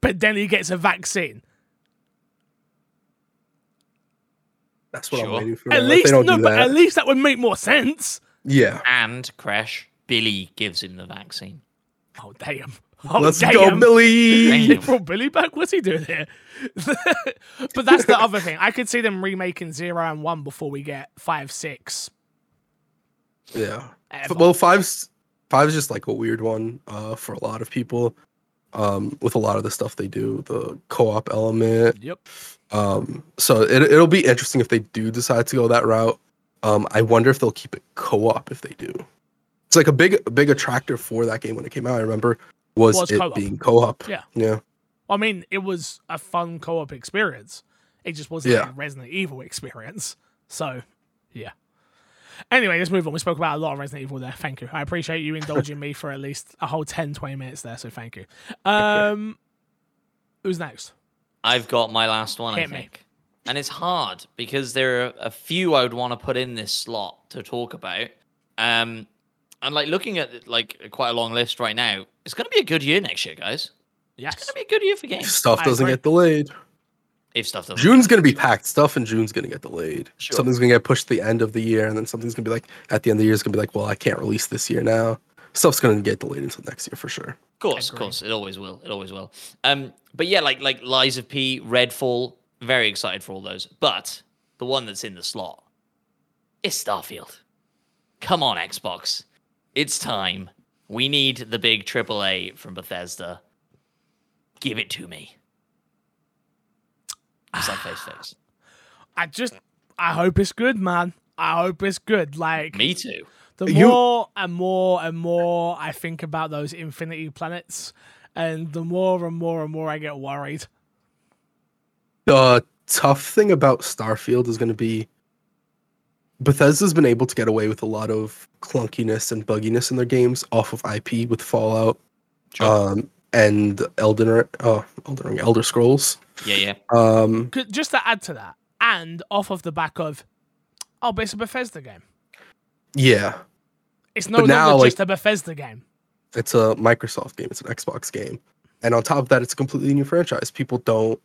Speaker 1: But then he gets a vaccine.
Speaker 2: That's what I'm waiting for.
Speaker 1: At least no, but at least that would make more sense.
Speaker 2: yeah.
Speaker 3: And Crash, Billy gives him the vaccine.
Speaker 1: Oh damn! Oh
Speaker 2: Let's
Speaker 1: damn!
Speaker 2: go, Billy.
Speaker 1: They brought Billy back. What's he doing here? [laughs] but that's the other thing. I could see them remaking zero and one before we get five, six.
Speaker 2: Yeah.
Speaker 1: Ever.
Speaker 2: F- Well, five's is just like a weird one uh, for a lot of people. Um, with a lot of the stuff they do, the co-op element.
Speaker 1: Yep.
Speaker 2: Um, so it it'll be interesting if they do decide to go that route. Um, I wonder if they'll keep it co-op if they do. It's like a big big attractor for that game when it came out. I remember was,
Speaker 1: Was
Speaker 2: it
Speaker 1: co-op.
Speaker 2: being co-op.
Speaker 1: Yeah.
Speaker 2: Yeah.
Speaker 1: I mean, it was a fun co-op experience. It just wasn't
Speaker 2: Yeah.
Speaker 1: a Resident Evil experience. So, yeah. Anyway, let's move on. We spoke about a lot of Resident Evil there. Thank you. I appreciate you indulging me for at least a whole 10, 20 minutes there. So, thank you. Um, who's next?
Speaker 3: I've got my last one, I
Speaker 1: Hit me.
Speaker 3: And it's hard because there are a few I would want to put in this slot to talk about. Um, and like looking at like quite a long list right now, it's going to be a good year next year, guys. Yeah,
Speaker 1: it's
Speaker 3: going to be a good year for games
Speaker 2: stuff doesn't get delayed.
Speaker 3: If stuff doesn't.
Speaker 2: June's gonna be packed. Stuff in June's gonna get delayed.
Speaker 3: Sure.
Speaker 2: Something's gonna get pushed to the end of the year, and then something's gonna be like at the end of the year. It's gonna be like, well, I can't release this year now. Stuff's gonna get delayed until next year for sure.
Speaker 3: Of course, of course, it always will. It always will. Um, but yeah, like like Lies of P, Redfall, very excited for all those. But the one that's in the slot is Starfield. Come on, Xbox, it's time. We need the big AAA from Bethesda. Give it to me. It's like face face.
Speaker 1: I just, I hope it's good, man. I hope it's good. Like,
Speaker 3: Me too.
Speaker 1: the
Speaker 2: You-
Speaker 1: more and more and more I think about those infinity planets, and the more and more and more I get worried.
Speaker 2: The tough thing about Starfield is gonna be Bethesda's been able to get away with a lot of clunkiness and bugginess in their games off of IP with Fallout
Speaker 3: Sure.
Speaker 2: um, and Elden, Ring- uh, Elden Ring, Elder Scrolls.
Speaker 3: yeah, yeah.
Speaker 2: Um,
Speaker 1: Just to add to that, and off of the back of, oh, but it's a Bethesda game.
Speaker 2: yeah,
Speaker 1: It's no
Speaker 2: But now,
Speaker 1: longer
Speaker 2: like-
Speaker 1: just a Bethesda game.
Speaker 2: it's a Microsoft game, it's an Xbox game, and on top of that, it's a completely new franchise. People don't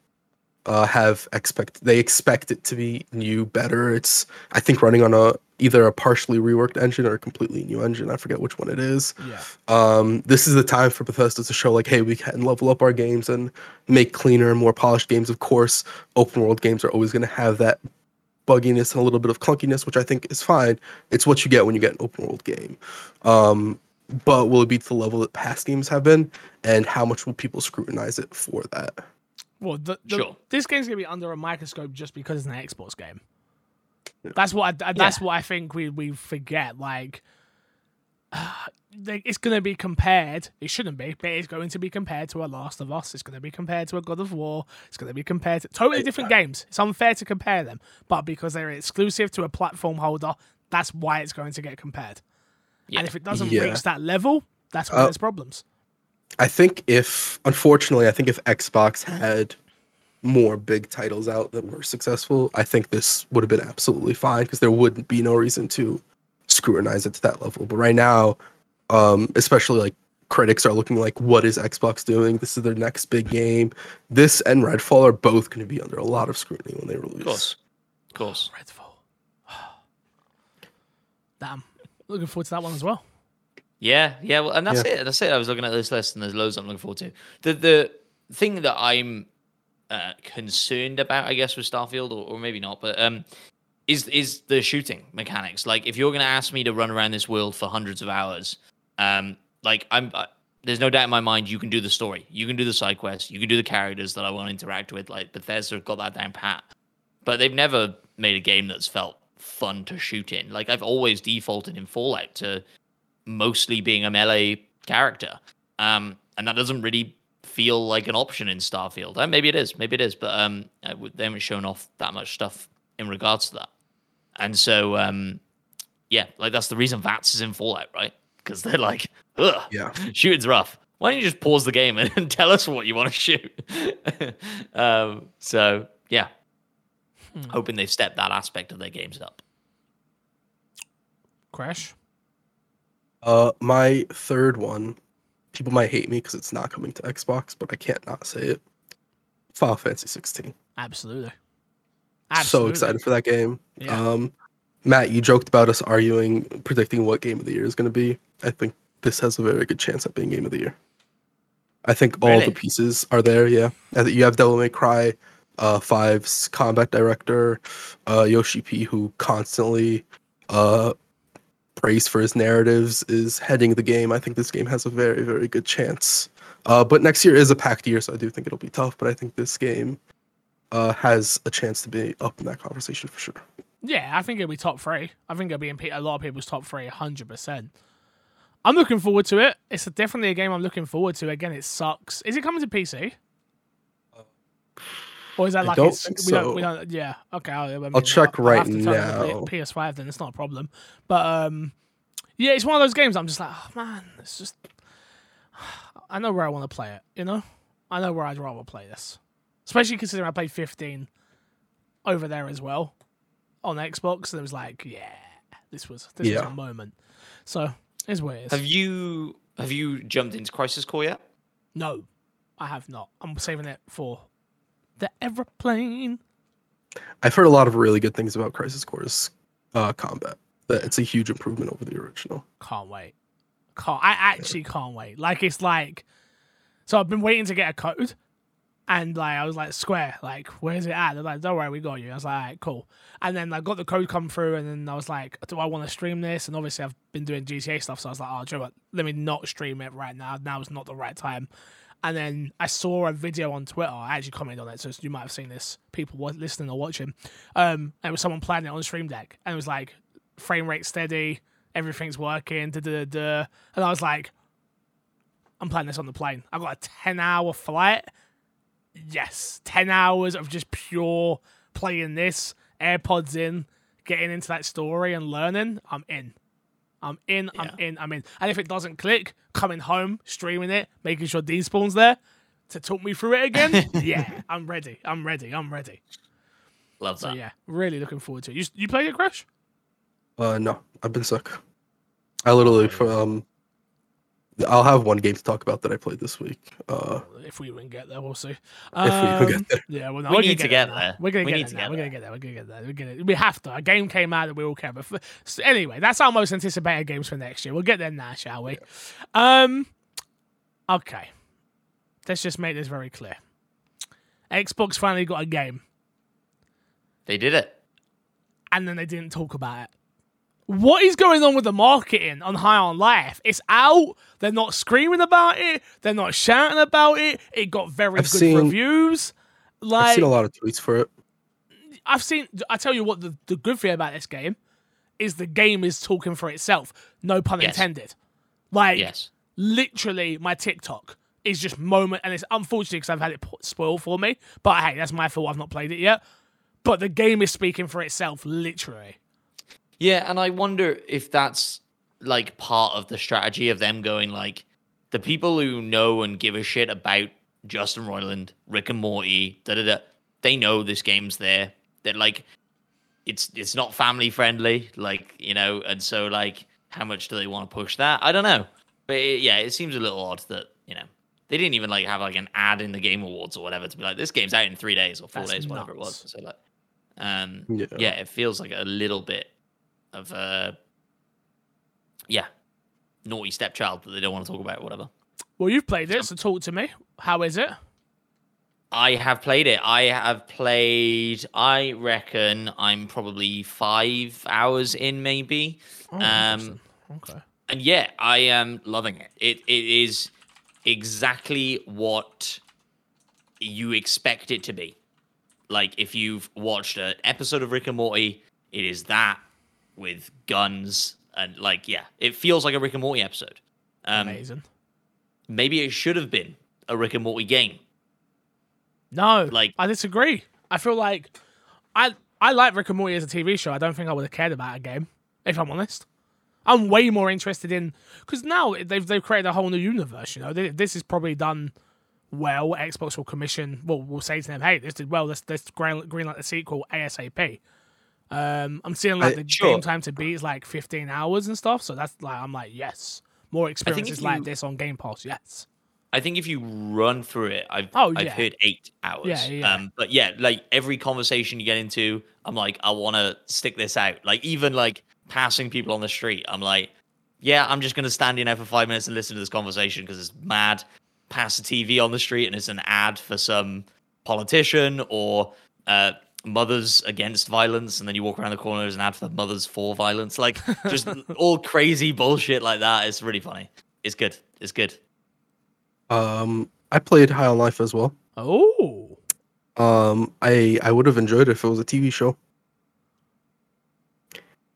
Speaker 2: uh, have expect they expect it to be new, better. It's I think running on a either a partially reworked engine or a completely new engine. I forget which one it is.
Speaker 1: Yeah.
Speaker 2: Um, this is the time for Bethesda to show like, hey, we can level up our games and make cleaner and more polished games. Of course, open world games are always going to have that bugginess and a little bit of clunkiness, which I think is fine. It's what you get when you get an open world game. Um, but will it be to the level that past games have been, and how much will people scrutinize it for that?
Speaker 1: Well, the, the,
Speaker 3: Sure.
Speaker 1: this game's gonna be under a microscope just because it's an Xbox game. That's what I, that's what I think we we forget. Like, [sighs] they- it's gonna be compared. It shouldn't be, but it's going to be compared to a Last of Us. It's going to be compared to a God of War. It's going to be compared to totally different games. It's unfair to compare them, but because they're exclusive to a platform holder, that's why it's going to get compared.
Speaker 3: Yeah.
Speaker 1: And if it doesn't
Speaker 2: Yeah.
Speaker 1: reach that level, that's when
Speaker 2: Uh,
Speaker 1: there's problems.
Speaker 2: I think if, unfortunately, I think if Xbox had more big titles out that were successful, I think this would have been absolutely fine because there wouldn't be no reason to scrutinize it to that level. But right now, um, especially like critics are looking like, what is Xbox doing? This is their next big game. This and Redfall are both going to be under a lot of scrutiny when they release.
Speaker 3: Of course. Of course. [sighs]
Speaker 1: Redfall. [sighs] Damn. Looking forward to that one as well.
Speaker 3: Yeah, yeah, well, and that's
Speaker 2: Yeah.
Speaker 3: it. That's it. I was looking at this list, and there's loads I'm looking forward to. The the thing that I'm uh, concerned about, I guess, with Starfield, or, or maybe not, but um, is is the shooting mechanics. Like, if you're going to ask me to run around this world for hundreds of hours, um, like I'm, there's no doubt in my mind you can do the story, you can do the side quests, you can do the characters that I want to interact with. Like Bethesda got that down pat, but they've never made a game that's felt fun to shoot in. Like I've always defaulted in Fallout to mostly being a melee character. Um, and that doesn't really feel like an option in Starfield. Uh, maybe it is, maybe it is, but um, I w- they haven't shown off that much stuff in regards to that. And so, um, yeah, like that's the reason VATS is in Fallout, right? Because they're like, ugh,
Speaker 2: Yeah. [laughs]
Speaker 3: shooting's rough. Why don't you just pause the game and, [laughs] and tell us what you want to shoot? [laughs] um, so, yeah,
Speaker 1: Hmm.
Speaker 3: hoping they've stepped that aspect of their games up.
Speaker 1: Crash.
Speaker 2: Uh, my third one, people might hate me because it's not coming to Xbox, but I can't not say it. Final Fantasy 16.
Speaker 1: Absolutely.
Speaker 2: So excited for that game.
Speaker 1: Yeah.
Speaker 2: Um, Matt, you joked about us arguing, predicting what game of the year is going to be. I think this has a very good chance at being game of the year. I think all
Speaker 3: Really?
Speaker 2: the pieces are there. Yeah, you have Devil May Cry, uh, Five's combat director, uh, Yoshi P, who constantly uh, praised for his narratives, is heading the game. I think this game has a very, very good chance. Uh, but next year is a packed year, so I do think it'll be tough. But I think this game uh, has a chance to be up in that conversation for sure.
Speaker 1: Yeah, I think it'll be top three. I think it'll be in a lot of people's top three, hundred percent. I'm looking forward to it. It's definitely a game I'm looking forward to. Again, it sucks. Is it coming to PC? Or is that
Speaker 2: I
Speaker 1: like
Speaker 2: don't
Speaker 1: it's,
Speaker 2: think
Speaker 1: we don't we don't yeah okay I'll, I mean,
Speaker 2: I'll check
Speaker 1: I'll
Speaker 2: right
Speaker 1: have to turn it on
Speaker 2: now.
Speaker 1: PS5 then it's not a problem but um yeah it's one of those games I'm just like oh man it's just [sighs] I know where I want to play it you know I know where I'd rather play this especially considering I played 15 over there as well on Xbox and it was like yeah this was this
Speaker 2: Yeah.
Speaker 1: was a moment so it's weird
Speaker 3: Have you have you jumped into Crisis Core yet?
Speaker 1: no I have not I'm saving it for the aeroplane
Speaker 2: I've heard a lot of really good things about Crisis Core's uh, combat. That it's a huge improvement over the original.
Speaker 1: Can't wait. Can't. I actually can't wait. Like it's like, so I've been waiting to get a code, and like I was like, Square, like where's it at? They're like, don't worry, we got you. I was like, cool. And then I got the code come through, and then I was like, do I want to stream this? And obviously I've been doing GTA stuff, so I was like, oh, do you know what? Let me not stream it right now. Now is not the right time. And then I saw a video on Twitter. I actually commented on it, so you might have seen this. People wa- listening or watching. Um, and it was someone playing it on Steam Deck, and it was like frame rate steady, everything's working, da da. da. And I was like, I'm playing this on the plane. I've got a ten hour flight. Yes, ten hours of just pure playing this, AirPods in, getting into that story and learning. I'm in. I'm in. I'm in. I'm in. And if it doesn't click, coming home, streaming it, making sure D spawns there to talk me through it again. [laughs] yeah, I'm ready. I'm ready. I'm ready.
Speaker 3: Love
Speaker 1: So
Speaker 3: that.
Speaker 1: yeah, really looking forward to it. You you played it, Crash?
Speaker 2: Uh, no, I've been sick. I literally, um, I'll have one game to talk about that I played this week. Uh,
Speaker 1: If we even get there, we'll see.
Speaker 2: if we even get
Speaker 1: Um,
Speaker 2: there.
Speaker 1: Yeah, well, no,
Speaker 3: We
Speaker 1: we're
Speaker 3: need
Speaker 1: gonna get
Speaker 3: get
Speaker 1: there.
Speaker 3: there.
Speaker 1: We're gonna
Speaker 3: We
Speaker 1: get
Speaker 3: need
Speaker 1: there.
Speaker 3: to get
Speaker 1: We're
Speaker 3: there.
Speaker 1: gonna get there. We're gonna get there. We're gonna. We have to. A game came out that we all care about. So anyway, that's our most anticipated games for next year. We'll get there now, shall we? Um. Okay. Let's just make this very clear. Xbox finally got a game,
Speaker 3: They did it.
Speaker 1: and then they didn't talk about it. What is going on with the marketing on High on Life? It's out. They're not screaming about it. They're not shouting about it. It got very
Speaker 2: I've
Speaker 1: good
Speaker 2: seen-
Speaker 1: reviews. Like
Speaker 2: I've seen a lot of tweets for it.
Speaker 1: I've seen. I tell you what, the, the good thing about this game is the game is talking for itself. No pun
Speaker 3: Yes.
Speaker 1: intended. Like
Speaker 3: Yes.
Speaker 1: literally, my TikTok is just moment, and it's unfortunate because I've had it p- spoiled for me. But hey, that's my fault. I've not played it yet. But the game is speaking for itself, literally.
Speaker 3: Yeah, and I wonder if that's like part of the strategy of them going like the people who know and give a shit about Justin Roiland, Rick and Morty, da da da. They know this game's there. That like it's it's not family friendly, like you know, and so like how much do they want to push that? I don't know, but it, yeah, it seems a little odd that you know they didn't even like have like an ad in the Game Awards or whatever to be like this game's out in three days or four
Speaker 1: That's
Speaker 3: days, whatever it was. So like, um,
Speaker 2: Yeah.
Speaker 3: yeah, it feels like a little bit of a yeah naughty stepchild that they don't want to talk about, whatever.
Speaker 1: Well, you've played it, so talk to me. How is it?
Speaker 3: I have played it. I have played. I reckon I'm probably five hours in, maybe.
Speaker 1: Oh,
Speaker 3: Um,
Speaker 1: okay.
Speaker 3: and yeah, I am loving it. It it is exactly what you expect it to be. Like if you've watched an episode of Rick and Morty, it is that with guns and like yeah, it feels like a Rick and Morty episode. Um,
Speaker 1: Amazing.
Speaker 3: maybe it should have been a Rick and Morty game.
Speaker 1: No,
Speaker 3: like-
Speaker 1: I disagree. I feel like I I like Rick and Morty as a TV show. I don't think I would have cared about a game, if I'm honest. I'm way more interested in because now they've they've created a whole new universe. You know, They- this is probably done well. Xbox will commission. Well, we'll say to them, "Hey, this did well. Let's let's green, green the sequel ASAP." Um, I'm seeing like
Speaker 2: I-
Speaker 1: the
Speaker 3: Sure.
Speaker 1: game time to beat is like 15 hours and stuff. So that's like I'm like, yes, more experiences like
Speaker 3: you-
Speaker 1: this on Game Pass. Yes,
Speaker 3: I think if you run through it, I've
Speaker 1: Oh,
Speaker 3: I've heard eight hours.
Speaker 1: Yeah, yeah.
Speaker 3: Um, but yeah, like every conversation you get into, I'm like, I want to stick this out. Like even like passing people on the street, I'm like, yeah, I'm just gonna stand in there for five minutes and listen to this conversation because it's mad. Pass the TV on the street and it's an ad for some politician or uh, mothers against violence, and then you walk around the corner, there's an ad for mothers for violence. Like just [laughs] all crazy bullshit like that. It's really funny. It's good. It's good.
Speaker 2: Um, I played High on Life as well.
Speaker 1: Oh,
Speaker 2: Um, I I would have enjoyed it if it was a TV show.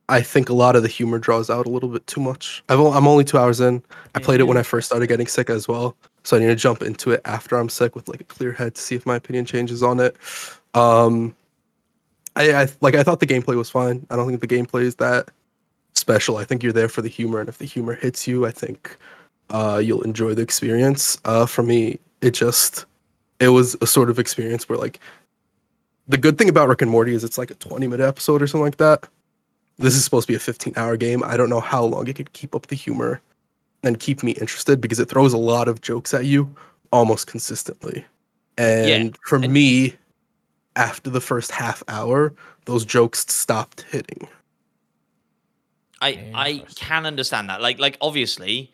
Speaker 2: I think a lot of the humor draws out a little bit too much. I've, o- I'm only two hours in. I played it when I first started getting sick as well, so I need to jump into it after I'm sick with like a clear head to see if my opinion changes on it. Um, I, I like I thought the gameplay was fine. I don't think the gameplay is that special. I think you're there for the humor, and if the humor hits you, I think uh, you'll enjoy the experience. Uh, for me, it just it was a sort of experience where like the good thing about Rick and Morty is it's like a 20 minute episode or something like that. This is supposed to be a 15 hour game. I don't know how long it could keep up the humor and keep me interested because it throws a lot of jokes at you almost consistently. And for
Speaker 3: and-
Speaker 2: me, after the first half hour, those jokes stopped hitting.
Speaker 3: I I can understand that. Like like obviously,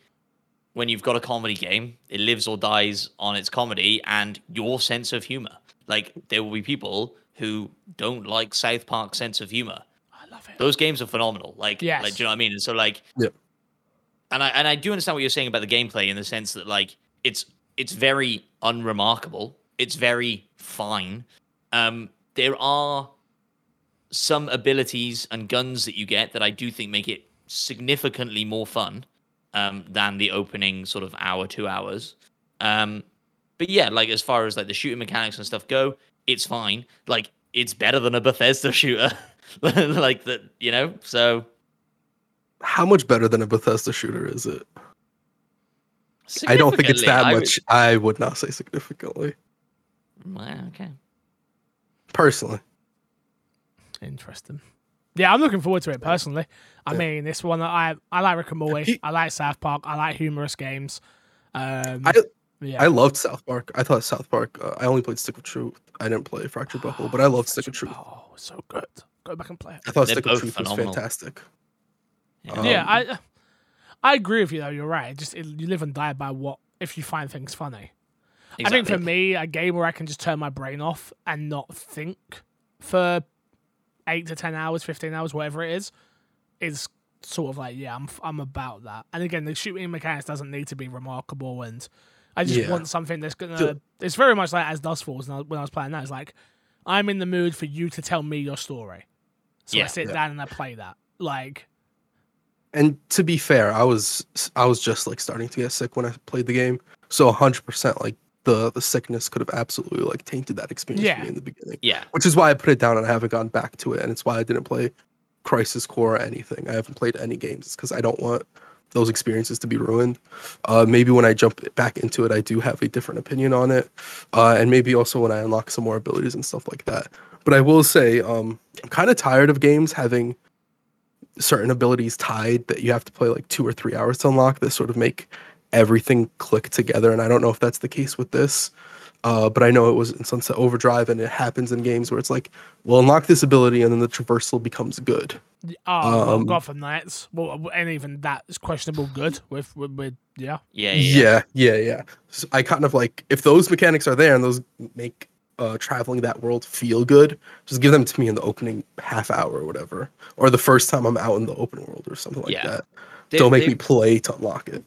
Speaker 3: when you've got a comedy game, it lives or dies on its comedy and your sense of humor. Like there will be people who don't like South Park's sense of humor.
Speaker 1: I love it.
Speaker 3: Those games are phenomenal. Like,
Speaker 1: Yes.
Speaker 3: like do you know what I mean? And so like,
Speaker 2: Yep.
Speaker 3: and I and I do understand what you're saying about the gameplay in the sense that like it's it's very unremarkable. It's very fine. Um, there are some abilities and guns that you get that I do think make it significantly more fun um, than the opening sort of hour, two hours. Um, but yeah, like as far as like the shooting mechanics and stuff go, it's fine. Like it's better than a Bethesda shooter, [laughs] like that, you know. So
Speaker 2: How much better than a Bethesda shooter is it? I don't think it's that
Speaker 3: I would-
Speaker 2: much. I would not say significantly,
Speaker 3: Wow, okay.
Speaker 2: Personally.
Speaker 1: Interesting. Yeah, I'm looking forward to it personally. I mean, this one I I like Rick and Morty. I like South Park. I like humorous games. Um,
Speaker 2: I
Speaker 1: yeah.
Speaker 2: I loved South Park. I thought South Park. Uh, I only played Stick of Truth. I didn't play Fractured But Whole, but I loved Stick of Truth.
Speaker 1: Oh, it's so good. Go back and play it.
Speaker 2: I thought
Speaker 3: They're
Speaker 2: Stick of Truth
Speaker 3: phenomenal.
Speaker 2: was fantastic.
Speaker 3: Yeah.
Speaker 2: Um,
Speaker 1: yeah, I I agree with you though. You're right. Just it, you live and die by what if you find things funny. I think for me, a game where I can just turn my brain off and not think for eight to ten hours, fifteen hours, whatever it is, is sort of like yeah, I'm I'm about that. And again, the shooting mechanics doesn't need to be remarkable, and I just
Speaker 2: Yeah.
Speaker 1: want something that's gonna.
Speaker 2: So-
Speaker 1: it's very much like as Dusk Falls when I, when I was playing that. It's like I'm in the mood for you to tell me your story, so I sit
Speaker 2: Yeah.
Speaker 1: down and I play that. Like
Speaker 2: And to be fair, I was I was just like starting to get sick when I played the game, so 100% like the the sickness could have absolutely like tainted that experience
Speaker 1: Yeah.
Speaker 2: for me in the beginning.
Speaker 3: yeah,
Speaker 2: Which is why I put it down and I haven't gone back to it, and it's why I didn't play Crisis Core or anything. I haven't played any games because I don't want those experiences to be ruined. Uh, maybe when I jump back into it, I do have a different opinion on it, uh, and maybe also when I unlock some more abilities and stuff like that. But I will say, um, I'm kind of tired of games having certain abilities tied that you have to play like two or three hours to unlock that sort of make everything click together. And I don't know if that's the case with this. Uh, but I know it was in Sunset Overdrive, and it happens in games where it's like, we'll unlock this ability, and then the traversal becomes good.
Speaker 1: oh, well,
Speaker 2: Um,
Speaker 1: Gotham Knights, well, and even that is questionable. Good with with, with yeah.
Speaker 3: yeah, yeah.
Speaker 2: Yeah, yeah, yeah. So I kind of like if those mechanics are there and those make uh, traveling that world feel good, just give them to me in the opening half hour or whatever, or the first time I'm out in the open world or something like
Speaker 3: Yeah.
Speaker 2: that.
Speaker 3: They-
Speaker 2: Don't make
Speaker 3: they-
Speaker 2: me play to unlock it.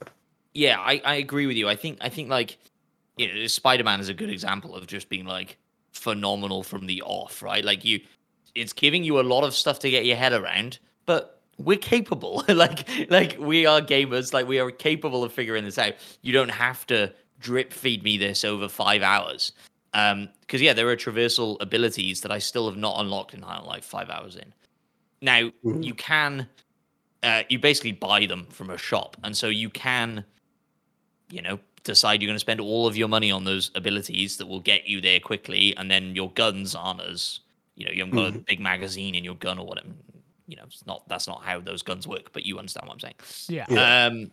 Speaker 3: Yeah, I, I agree with you. I think I think like you know, Spider Man is a good example of just being like phenomenal from the off, right? Like you it's giving you a lot of stuff to get your head around, but we're capable. [laughs] like like we are gamers, like we are capable of figuring this out. You don't have to drip feed me this over five hours. Um because yeah, there are traversal abilities that I still have not unlocked in High Life five hours in. Now
Speaker 2: Mhm.
Speaker 3: you can uh, you basically buy them from a shop, and so you can, you know, decide you're going to spend all of your money on those abilities that will get you there quickly, and then your guns aren't as, you know, you haven't got a big magazine in your gun or whatever. You know, it's not that's not how those guns work, but you understand what I'm saying.
Speaker 1: Yeah.
Speaker 2: Yeah.
Speaker 3: Um,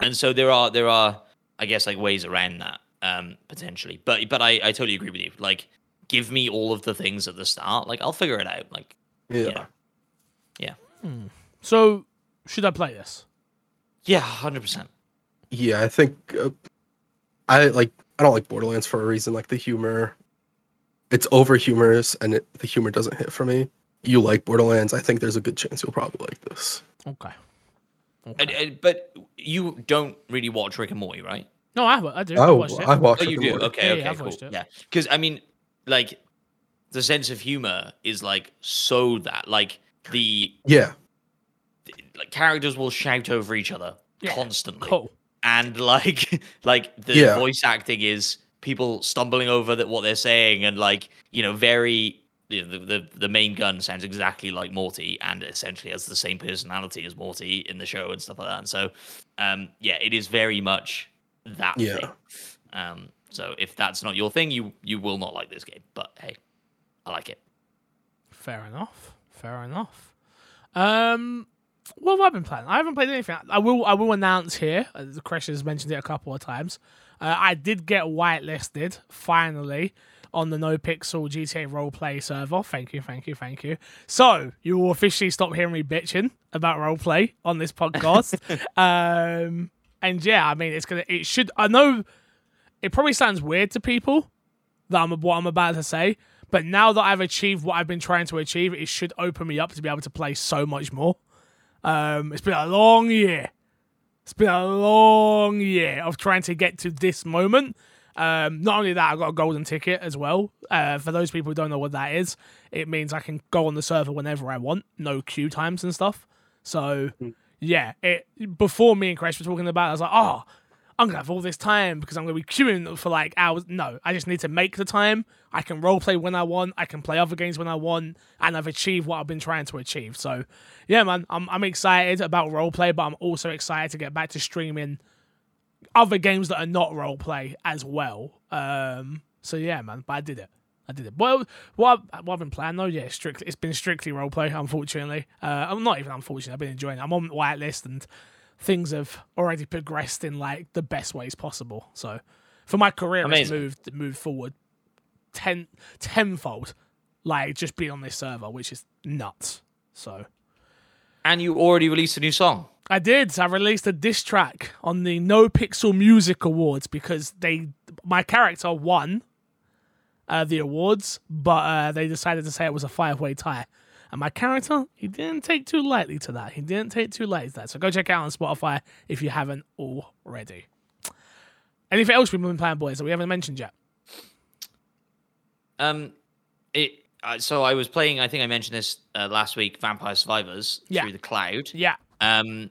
Speaker 3: and so there are there are I guess like ways around that um potentially. But but I I totally agree with you. Like give me all of the things at the start. Like I'll figure it out. Like
Speaker 2: Yeah.
Speaker 3: yeah.
Speaker 1: So should I play this?
Speaker 3: Yeah, 100%.
Speaker 2: Yeah, I think uh, I like I don't like Borderlands for a reason. Like the humor, it's over humorous, and it, the humor doesn't hit for me. You like Borderlands? I think there's a good chance you'll probably like this.
Speaker 1: Okay.
Speaker 3: And, and- but you don't really watch Rick and Morty, right?
Speaker 1: No, I, I do. I
Speaker 2: Oh,
Speaker 1: watched it.
Speaker 2: I watched.
Speaker 3: Oh, you do.
Speaker 2: Morty.
Speaker 3: Okay,
Speaker 1: Yeah,
Speaker 3: okay,
Speaker 1: yeah, I've
Speaker 3: cool.
Speaker 1: watched it.
Speaker 3: Yeah, because I mean, like, the sense of humor is like so that like the
Speaker 2: Yeah,
Speaker 3: like characters will shout over each other
Speaker 1: Yeah,
Speaker 3: constantly,
Speaker 1: Cool.
Speaker 3: And like [laughs] like the
Speaker 2: Yeah.
Speaker 3: voice acting is people stumbling over that what they're saying, and like you know very. You know, the, the the main gun sounds exactly like Morty and essentially has the same personality as Morty in the show and stuff like that. And so, um, yeah, it is very much that
Speaker 2: Yeah.
Speaker 3: thing. Um, so if that's not your thing, you you will not like this game. But hey, I like it.
Speaker 1: Fair enough. Fair enough. Um, what have I been playing? I haven't played anything. I will. I will announce here. As Crash has mentioned it a couple of times. Uh, I did get whitelisted finally on the No Pixel GTA roleplay server. Thank you, thank you, thank you. So you will officially stop hearing me bitching about roleplay on this podcast. [laughs] um, and yeah, I mean, it's gonna. It should. I know. It probably sounds weird to people that I'm what I'm about to say. But now that I've achieved what I've been trying to achieve, it should open me up to be able to play so much more. Um, it's been a long year. It's been a long year of trying to get to this moment. Um, not only that, I got a golden ticket as well. Uh, for those people who don't know what that is, it means I can go on the server whenever I want, no queue times and stuff. So yeah, it before me and Chris were talking about, it, I was like, oh, I'm gonna have all this time because I'm gonna be queuing for like hours. No, I just need to make the time. I can roleplay when I want. I can play other games when I want, and I've achieved what I've been trying to achieve. So, yeah, man, I'm I'm excited about roleplay, but I'm also excited to get back to streaming other games that are not roleplay as well. Um, so yeah, man, but I did it. I did it. Well, what I've, what I've been playing though, yeah, strictly it's been strictly roleplay. Unfortunately, uh, I'm not even unfortunately. I've been enjoying. it. I'm on whitelist and things have already progressed in like the best ways possible. So for my career, it's
Speaker 3: Amazing.
Speaker 1: moved moved forward ten tenfold. Like just being on this server, which is nuts. So
Speaker 3: And you already released a new song.
Speaker 1: I did. I released a diss track on the No Pixel Music Awards because they my character won uh, the awards, but uh, they decided to say it was a five way tie. And my character, he didn't take too lightly to that. He didn't take too lightly to that. So go check it out on Spotify if you haven't already. Anything else we've been playing, boys, that we haven't mentioned yet?
Speaker 3: Um, it. Uh, so I was playing. I think I mentioned this uh, last week. Vampire Survivors
Speaker 1: Yeah.
Speaker 3: through the cloud.
Speaker 1: Yeah.
Speaker 3: Um.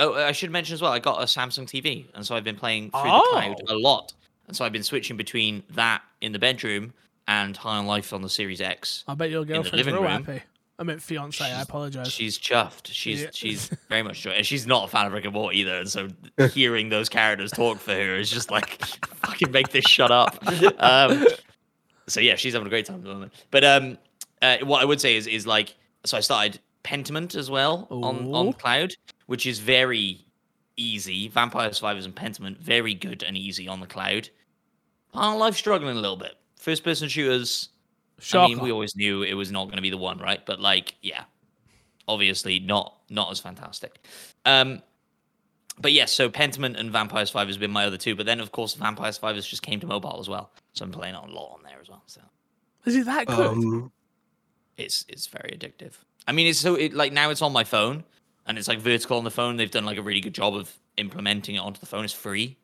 Speaker 3: Oh, I should mention as well. I got a Samsung TV, and so I've been playing through
Speaker 1: Oh.
Speaker 3: the cloud a lot. And so I've been switching between that in the bedroom and High on Life on the Series X.
Speaker 1: I bet your girlfriend's real
Speaker 3: room.
Speaker 1: happy. I meant fiance. I apologize.
Speaker 3: She's chuffed. She's
Speaker 1: Yeah.
Speaker 3: she's [laughs] very much chuffed. And she's not a fan of Rick and Morty either. And so hearing those characters talk for her is just like [laughs] fucking make this shut up. Um, so yeah, she's having a great time at the moment. But um, uh, what I would say is is like so I started Pentiment as well on
Speaker 1: Ooh.
Speaker 3: on Cloud, which is very easy. Vampire Survivors and Pentiment very good and easy on the cloud. On Life struggling a little bit. First person shooters.
Speaker 1: Shocker.
Speaker 3: I mean, we always knew it was not going to be the one, right? But like, yeah, obviously not not as fantastic. Um, but yes, so Pentiment and Vampire Survivors has been my other two. But then, of course, Vampire Survivors just came to mobile as well, so I'm playing it a lot on there as well. So
Speaker 1: Is it that good?
Speaker 2: Um,
Speaker 3: it's it's very addictive. I mean, it's so it like now it's on my phone and it's like vertical on the phone. They've done like a really good job of implementing it onto the phone. It's free.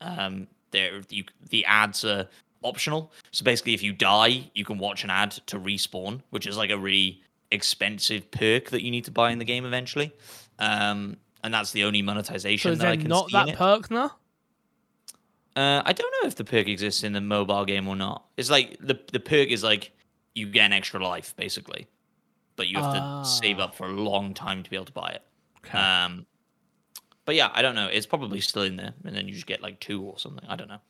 Speaker 3: Um, there you the ads are optional. So basically, if you die, you can watch an ad to respawn, which is like a really expensive perk that you need to buy in the game eventually. Um, and that's the only
Speaker 1: so
Speaker 3: monetization
Speaker 1: is
Speaker 3: that I can
Speaker 1: not
Speaker 3: see
Speaker 1: that
Speaker 3: it.
Speaker 1: perk now?
Speaker 3: Uh, I don't know if the perk exists in the mobile game or not. It's like the the perk is like you get an extra life basically, but you have to save up for a long time to be able to buy it.
Speaker 1: Okay.
Speaker 3: Um, but yeah, I don't know. It's probably still in there, and then you just get like two or something. I don't know.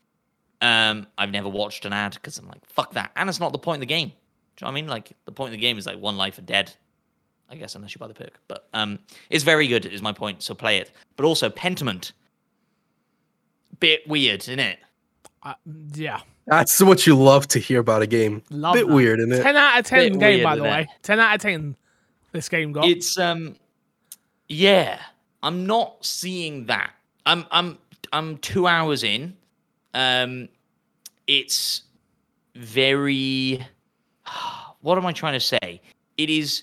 Speaker 3: Um, I've never watched an ad because I'm like, fuck that, and it's not the point of the game. Do you know what I mean? Like the point of the game is like one life or dead. I guess unless you buy the perk, but um, it's very good. Is my point. So play it. But also Pentiment. bit weird, isn't it?
Speaker 1: Uh, yeah.
Speaker 2: That's what you love to hear about a game.
Speaker 1: Love
Speaker 2: Bit
Speaker 1: that.
Speaker 2: weird, isn't it?
Speaker 1: 10 out of 10
Speaker 3: Bit
Speaker 1: game,
Speaker 3: weird,
Speaker 1: by the way.
Speaker 3: it?
Speaker 1: 10 out of 10 this game got.
Speaker 3: It's um yeah. I'm not seeing that. I'm I'm I'm two hours in. Um it's very [sighs] what am I trying to say? It is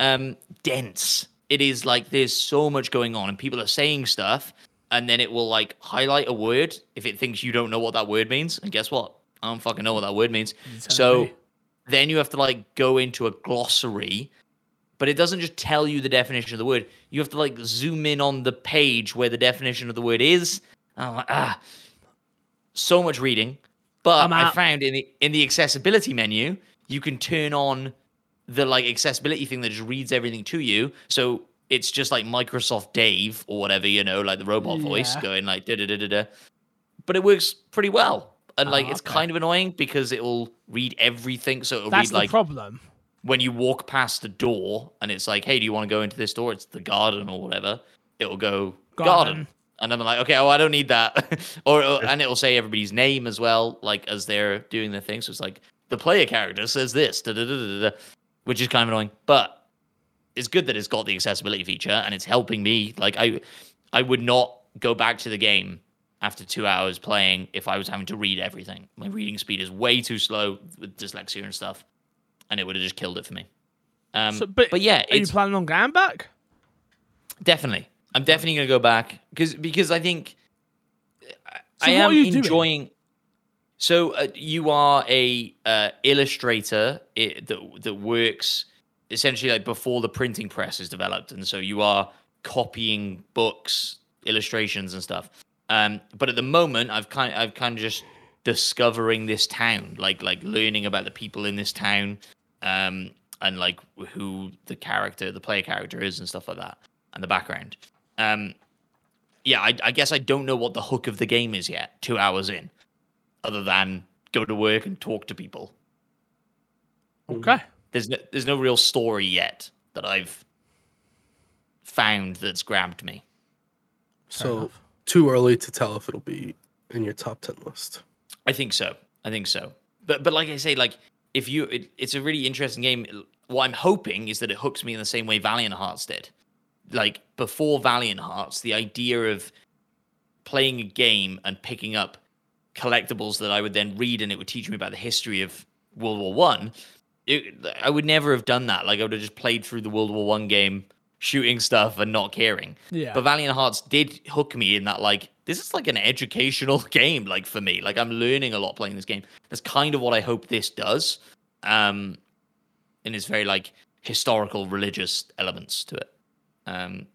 Speaker 3: um dense. It is like there's so much going on and people are saying stuff and then it will like highlight a word if it thinks you don't know what that word means. And guess what? I don't fucking know what that word means.
Speaker 1: tell
Speaker 3: So then you have to like go into a glossary but it doesn't just tell you the definition of the word. You have to like zoom in on the page where the definition of the word is. And I'm like, ah, so much reading. But I found in the in the accessibility menu, you can turn on the like accessibility thing that just reads everything to you. So it's just like Microsoft Dave or whatever, you know, like the robot voice going like da da da da da. But it works pretty well. And like
Speaker 1: Oh,
Speaker 3: it's
Speaker 1: okay.
Speaker 3: kind of annoying because it will read everything. So it'll
Speaker 1: That's
Speaker 3: read
Speaker 1: the
Speaker 3: like
Speaker 1: problem.
Speaker 3: when you walk past the door and it's like, hey, do you want to go into this door? It's the garden or whatever. It'll go garden.
Speaker 1: Garden.
Speaker 3: And I'm like, okay, oh, I don't need that. [laughs] or, or- and it'll say everybody's name as well, like as they're doing their thing. So it's like the player character says this, da, da, da, da, da, which is kind of annoying. But it's good that it's got the accessibility feature and it's helping me. Like I, I would not go back to the game after two hours playing if I was having to read everything. My reading speed is way too slow with dyslexia and stuff, and it would have just killed it for me. Um,
Speaker 1: So,
Speaker 3: but,
Speaker 1: but
Speaker 3: yeah,
Speaker 1: Are you planning on going back?
Speaker 3: definitely. I'm definitely gonna go back because because I think I,
Speaker 1: So
Speaker 3: I am
Speaker 1: you doing?
Speaker 3: enjoying. So uh, you are a uh, illustrator i that that works essentially like before the printing press is developed, and so you are copying books, illustrations, and stuff. Um, but at the moment, I've kind I've kind of just discovering this town, like like learning about the people in this town, um, and like who the character, the player character is, and stuff like that, and the background. Um, yeah, I, I guess I don't know what the hook of the game is yet. Two hours in, other than go to work and talk to people.
Speaker 1: Okay.
Speaker 3: There's no, there's no real story yet that I've found that's grabbed me.
Speaker 2: So too early to tell if it'll be in your top ten list.
Speaker 3: I think so. I think so. But but like I say, like if you, it, it's a really interesting game. What I'm hoping is that it hooks me in the same way Valiant Hearts did. Like before Valiant Hearts, the idea of playing a game and picking up collectibles that I would then read and it would teach me about the history of World War One. I would never have done that. Like I would have just played through the World War One game, shooting stuff and not caring.
Speaker 1: Yeah.
Speaker 3: But Valiant Hearts did hook me in that like this is like an educational [laughs] game like for me. Like I'm learning a lot playing this game. That's kind of what I hope this does. Um and it's very like historical religious elements to it. Um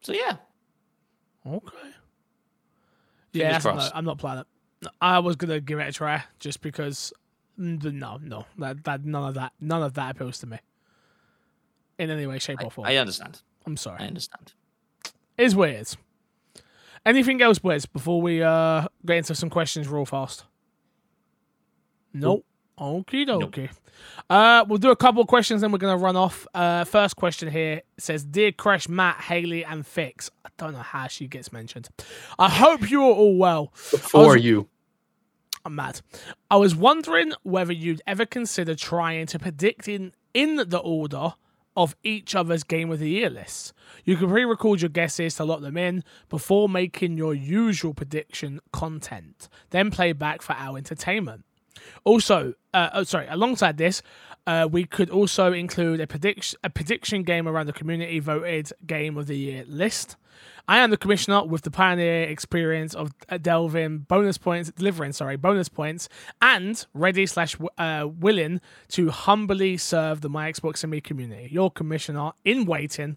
Speaker 3: so yeah.
Speaker 1: Okay. Yeah. I'm not playing it. I was gonna give it a try just because. mm, No, no, that, that none of that, none of that appeals to me in any way, shape,
Speaker 3: I,
Speaker 1: or form.
Speaker 3: I understand.
Speaker 1: I'm sorry.
Speaker 3: I understand.
Speaker 1: It's weird. Anything else, Wes, before we uh get into some questions real fast? Nope. Okie dokie. Uh, we'll do a couple of questions, then we're gonna run off. Uh, first question here says, "Dear Crash, Matt, Haley, and Fix." I don't know how she gets mentioned. I hope you are all well.
Speaker 2: Before
Speaker 1: was-
Speaker 2: you,
Speaker 1: I'm mad. I was wondering whether you'd ever consider trying to predict in, in the order of each other's Game of the Year lists. You can pre record your guesses to lock them in before making your usual prediction content, then play back for our entertainment. Also, uh, oh, sorry, alongside this, uh, we could also include a prediction a prediction game around the community voted game of the year list. I am the commissioner with the pioneer experience of uh, delving bonus points, delivering sorry bonus points, and ready slash uh, willing to humbly serve the my Xbox and me community. Your commissioner in waiting,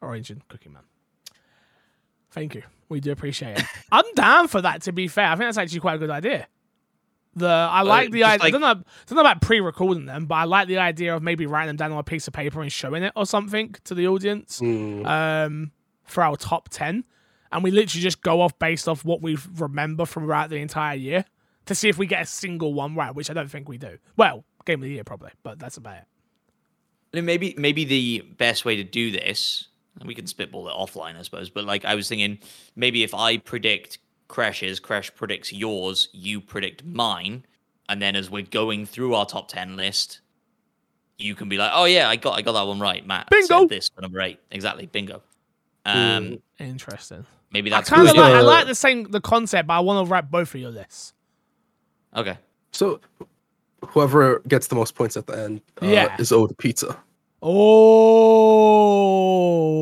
Speaker 1: Orange and Cookie Man. Thank you. We do appreciate it. [laughs] I'm down for that. To be fair, I think that's actually quite a good idea. The I like the idea. I
Speaker 3: like-
Speaker 1: don't know. don't about pre-recording them, but I like the idea of maybe writing them down on a piece of paper and showing it or something to the audience
Speaker 2: Mm,
Speaker 1: um, for our top 10. And we literally just go off based off what we remember from throughout the entire year to see if we get a single one right, which I don't think we do. Well, game of the year probably, but that's about it.
Speaker 3: Mean, Maybe maybe the best way to do this, we can spitball it offline, I suppose. But like I was thinking, maybe if I predict Crash's, Crash predicts yours, you predict mine, and then as we're going through our top ten list, you can be like, "Oh yeah, I got I got that one right." Matt
Speaker 1: Bingo!
Speaker 3: said this for number eight, exactly, bingo. Um,
Speaker 1: Interesting.
Speaker 3: maybe
Speaker 1: I
Speaker 3: that's
Speaker 1: kind of like I like the same the concept, but I want to write both of your lists.
Speaker 3: okay.
Speaker 2: So whoever gets the most points at the end uh,
Speaker 1: Yeah.
Speaker 2: is owed a pizza.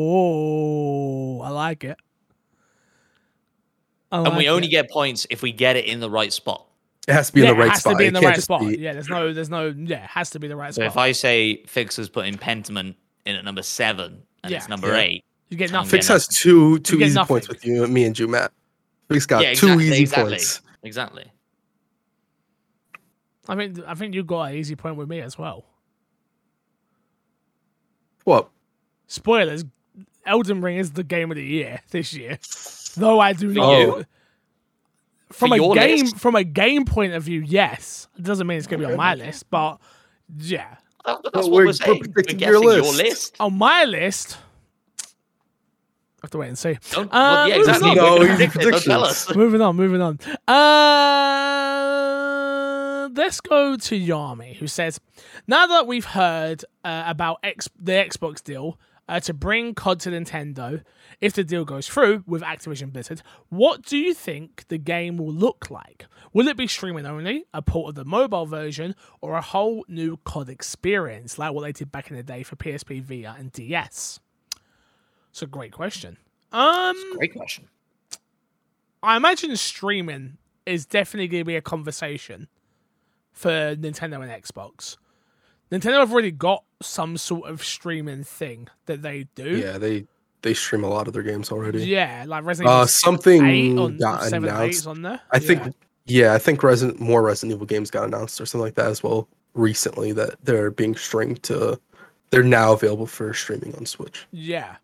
Speaker 1: Oh, I like it. I
Speaker 3: and we
Speaker 1: like
Speaker 3: only get points if we get it in the right spot.
Speaker 2: It has to be
Speaker 1: yeah,
Speaker 2: in the
Speaker 1: it
Speaker 2: right
Speaker 1: has
Speaker 2: spot.
Speaker 1: to be in
Speaker 2: It
Speaker 1: the
Speaker 2: can't
Speaker 1: right
Speaker 2: just
Speaker 1: spot.
Speaker 2: be-
Speaker 1: Yeah, there's no, there's no, yeah, it has to be the right
Speaker 3: So
Speaker 1: spot.
Speaker 3: if I say Fixer's putting Pentiment in at number seven and it's number
Speaker 2: Yeah.
Speaker 3: eight,
Speaker 1: you get nothing.
Speaker 2: Fix has two two easy
Speaker 1: nothing.
Speaker 2: points with you, me and you, Matt. Fix got
Speaker 3: yeah,
Speaker 2: two
Speaker 3: exactly,
Speaker 2: easy
Speaker 3: exactly,
Speaker 2: points.
Speaker 3: exactly.
Speaker 1: I think, I think you got an easy point with me as well.
Speaker 2: What?
Speaker 1: Spoilers: Elden Ring is the game of the year this year. Though I do
Speaker 3: For
Speaker 1: not.
Speaker 2: you?
Speaker 1: From
Speaker 3: For
Speaker 1: a game,
Speaker 3: list?
Speaker 1: from a game point of view, yes. It doesn't mean it's going to be on my list, but yeah,
Speaker 3: That- that's
Speaker 2: Well,
Speaker 3: what
Speaker 2: we're-
Speaker 3: we're,
Speaker 2: we're
Speaker 3: saying. We're, guessing
Speaker 2: your
Speaker 3: your
Speaker 2: list.
Speaker 3: list.
Speaker 1: on my list. I have to wait and see.
Speaker 3: Don't,
Speaker 1: Uh,
Speaker 3: well, yeah,
Speaker 1: moving
Speaker 3: exactly.
Speaker 1: on.
Speaker 2: No,
Speaker 3: gonna
Speaker 2: easy
Speaker 3: predict Don't tell us.
Speaker 1: moving on, moving on. Uh, let's go to Yami, who says, "Now that we've heard uh, about X- the Xbox deal uh, to bring COD to Nintendo, if the deal goes through with Activision Blizzard, what do you think the game will look like? Will it be streaming only, a port of the mobile version, or a whole new COD experience like what they did back in the day for PSP, Vita, and DS?" It's a great question. Um,
Speaker 3: Great question.
Speaker 1: I imagine streaming is definitely going to be a conversation for Nintendo and Xbox. Nintendo have already got some sort of streaming thing that they do.
Speaker 2: Yeah, they they stream a lot of their games already.
Speaker 1: Yeah, like Resident
Speaker 2: Uh, something
Speaker 1: 8 on
Speaker 2: got
Speaker 1: 7 and 8
Speaker 2: announced.
Speaker 1: on there.
Speaker 2: I think
Speaker 1: Yeah.
Speaker 2: yeah, I think Resident more Resident Evil games got announced or something like that as well recently that they're being streamed to they're now available for streaming on Switch.
Speaker 1: Yeah.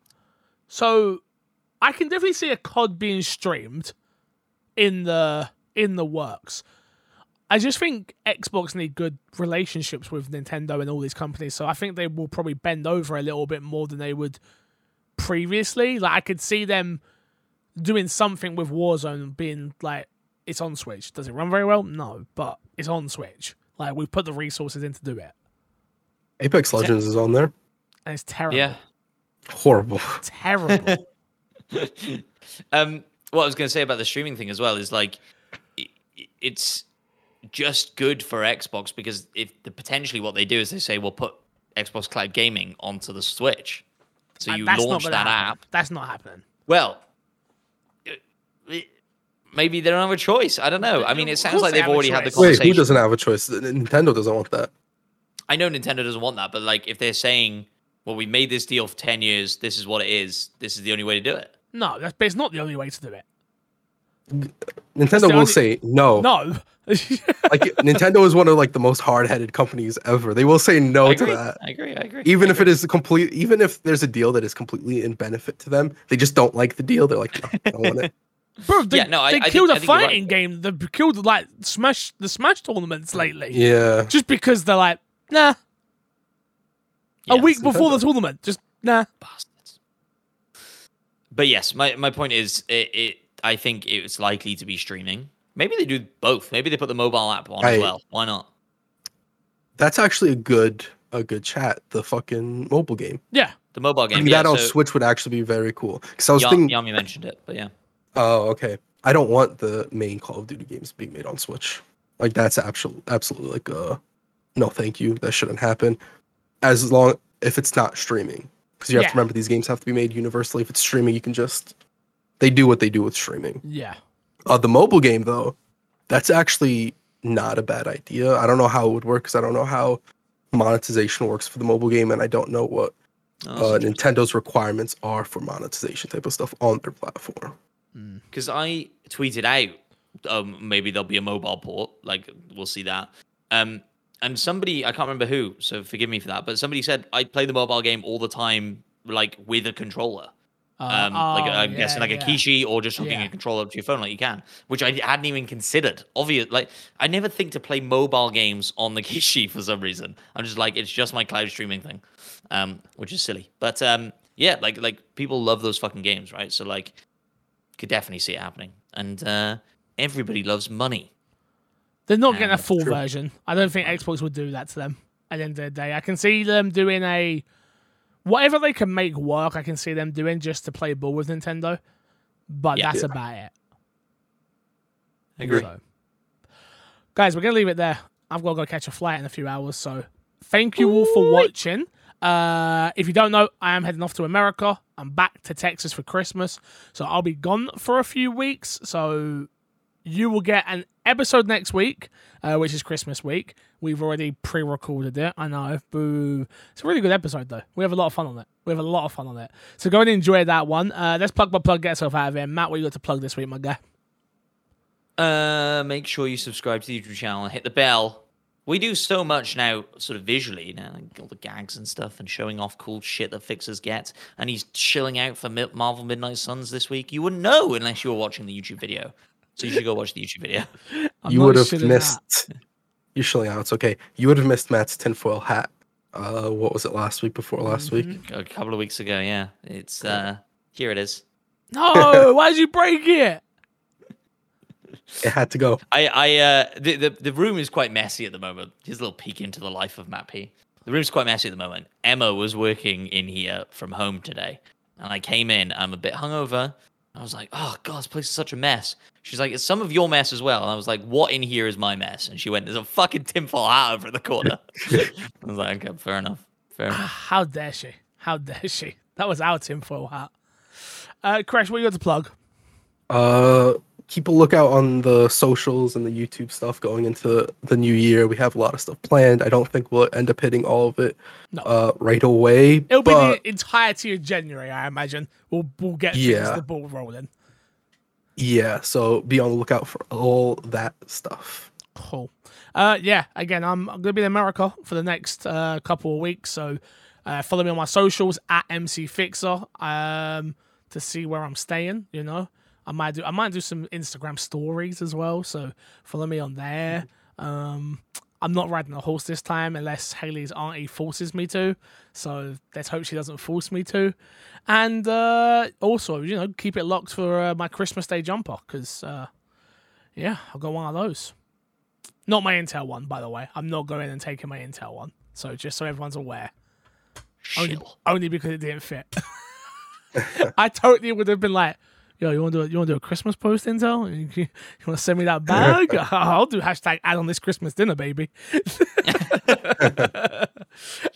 Speaker 1: So I can definitely see a COD being streamed in the in the works. I just think Xbox need good relationships with Nintendo and all these companies, so I think they will probably bend over a little bit more than they would previously. Like I could see them doing something with Warzone being like it's on Switch. Does it run very well? No, but it's on Switch. Like we've put the resources in to do it.
Speaker 2: Apex Legends is on there.
Speaker 1: And it's terrible.
Speaker 3: Yeah.
Speaker 2: Horrible. [laughs]
Speaker 1: Terrible. [laughs]
Speaker 3: Um, what I was going to say about the streaming thing as well is like, i- i- it's just good for Xbox because if the potentially what they do is they say we'll put Xbox Cloud Gaming onto the Switch, so
Speaker 1: uh,
Speaker 3: you
Speaker 1: that's
Speaker 3: launch that
Speaker 1: happen.
Speaker 3: app.
Speaker 1: That's not happening.
Speaker 3: Well, it- it- maybe they don't have a choice. I don't know. I mean, it sounds like
Speaker 1: they
Speaker 3: they've
Speaker 1: have
Speaker 3: already had the
Speaker 1: choice.
Speaker 2: Wait,
Speaker 3: conversation.
Speaker 2: who doesn't have a choice? Nintendo doesn't want that.
Speaker 3: I know Nintendo doesn't want that, but like if they're saying, "Well, we made this deal for ten years. This is what it is. This is the only way to do it."
Speaker 1: No, that's, but it's not the only way to do it.
Speaker 2: Nintendo
Speaker 1: the
Speaker 2: will say no.
Speaker 1: No. [laughs]
Speaker 2: Like Nintendo is one of like the most hard-headed companies ever. They will say no to that.
Speaker 3: I agree. I agree.
Speaker 2: Even
Speaker 3: I
Speaker 2: if it is a complete even if there's a deal that is completely in benefit to them, they just don't like the deal. They're like, no, I don't want it. [laughs]
Speaker 1: Bro, they,
Speaker 3: Yeah, no, I-
Speaker 1: they
Speaker 3: I
Speaker 1: killed
Speaker 3: I
Speaker 1: a
Speaker 3: think you're right.
Speaker 1: fighting game. They killed like Smash the Smash tournaments lately.
Speaker 2: Yeah.
Speaker 1: Just because they're like, nah.
Speaker 3: Yeah,
Speaker 1: a week
Speaker 2: it's
Speaker 1: before the tournament, just nah.
Speaker 3: bastards. But yes, my, my point is, it, it I think it's likely to be streaming. Maybe they do both. Maybe they put the mobile app on as well. Why not?
Speaker 2: That's actually a good a good chat. The fucking mobile game.
Speaker 1: Yeah.
Speaker 3: The mobile game.
Speaker 2: Putting
Speaker 3: yeah,
Speaker 2: that on
Speaker 3: so
Speaker 2: Switch would actually be very cool. Because I was
Speaker 3: Yam-
Speaker 2: thinking,
Speaker 3: Yami mentioned it, but yeah.
Speaker 2: oh, okay. I don't want the main Call of Duty games being made on Switch. Like that's absolutely absolutely like uh no, thank you. That shouldn't happen. As long if it's not streaming, because you have
Speaker 1: Yeah.
Speaker 2: to remember these games have to be made universally. If it's streaming, you can just they do what they do with streaming.
Speaker 1: Yeah.
Speaker 2: Uh, the mobile game though, that's actually not a bad idea. I don't know how it would work because I don't know how monetization works for the mobile game, and I don't know what
Speaker 3: Oh,
Speaker 2: uh, Nintendo's requirements are for monetization type of stuff on their platform.
Speaker 3: because I tweeted out, um, maybe there'll be a mobile port. Like we'll see that. Um, and somebody I can't remember who, so forgive me for that. But somebody said I play the mobile game all the time, like with a controller.
Speaker 1: Uh,
Speaker 3: Um, like
Speaker 1: oh,
Speaker 3: I'm
Speaker 1: yeah,
Speaker 3: guessing like
Speaker 1: yeah.
Speaker 3: a Kishi or just hooking
Speaker 1: Yeah.
Speaker 3: a controller up to your phone like you can, which I hadn't even considered. Obvious, like I never think to play mobile games on the [laughs] Kishi for some reason. I'm just like it's just my cloud streaming thing, um, which is silly. But um, yeah, like like people love those fucking games, right? So like, could definitely see it happening, and uh, everybody loves money.
Speaker 1: They're not getting a full
Speaker 2: true.
Speaker 1: version. I don't think Xbox would do that to them at the end of the day. I can see them doing a whatever they can make work. I can see them doing just to play ball with Nintendo, but
Speaker 3: Yeah.
Speaker 1: that's
Speaker 2: Yeah.
Speaker 1: about it.
Speaker 3: I agree.
Speaker 1: So, guys, we're gonna leave it there. I've got to go catch a flight in a few hours. So, thank you all for watching. Uh, if you don't know, I am heading off to America. I'm back to Texas for Christmas, so I'll be gone for a few weeks. So, you will get an episode next week, uh, which is Christmas week. We've already pre-recorded it. I know, boo. It's a really good episode though. We have a lot of fun on it. We have a lot of fun on it. So go and enjoy that one. Uh, let's plug my plug, get yourself out of here. Matt, what you got to plug this week, my guy?
Speaker 3: Uh, make sure you subscribe to the YouTube channel and hit the bell. We do so much now, sort of visually, you know, all the gags and stuff, and showing off cool shit that fixers get. And he's chilling out for Marvel Midnight Suns this week. You wouldn't know unless you were watching the YouTube video. So you should go watch the YouTube video. [laughs]
Speaker 1: I'm
Speaker 2: you would have missed. [laughs] You're shilling out. It's okay. You would have missed Matt's tinfoil hat. Uh, what was it last week? Before last week?
Speaker 1: Mm-hmm.
Speaker 3: A couple of weeks ago, yeah. It's uh, here it is.
Speaker 1: No, [laughs] why did you break it?
Speaker 2: It had to go.
Speaker 3: I, I, uh, the, the the room is quite messy at the moment. Here's a little peek into the life of Matt P. The room's quite messy at the moment. Emma was working in here from home today, and I came in. I'm a bit hungover. I was like, "Oh God, this place is such a mess." She's like, "It's some of your mess as well." And I was like, "What in here is my mess?" And she went, "There's a fucking tinfoil hat over in the corner." [laughs] I was like, "Okay, fair enough, fair enough." [sighs]
Speaker 1: How dare she? How dare she? That was our tinfoil hat. Uh, Crash, what you got to plug?
Speaker 2: Uh, keep a lookout on the socials and the YouTube stuff going into the new year. We have a lot of stuff planned. I don't think we'll end up hitting all of it
Speaker 1: No.
Speaker 2: uh, right away.
Speaker 1: It'll be
Speaker 2: but
Speaker 1: the entirety of January, I imagine. We'll we'll get
Speaker 2: Yeah.
Speaker 1: the ball rolling.
Speaker 2: Yeah, so be on the lookout for all that stuff.
Speaker 1: Cool. Uh, yeah. Again, I'm, I'm gonna be in America for the next uh, couple of weeks, so uh, follow me on my socials at MC Fixer um, to see where I'm staying. You know, I might do I might do some Instagram stories as well, so follow me on there. Um, I'm not riding a horse this time unless Haley's auntie forces me to. So let's hope she doesn't force me to. And uh, also, you know, keep it locked for uh, my Christmas Day jumper because, uh, yeah, I've got one of those. Not my Intel one, by the way. I'm not going and taking my Intel one. So just so everyone's aware, only, only because it didn't fit. [laughs] I totally would have been like, "Yo, you want to do a, you want to do a Christmas post, Intel? [laughs] You, you want to send me that bag? [laughs] [laughs] I'll do hashtag add on this Christmas dinner, baby."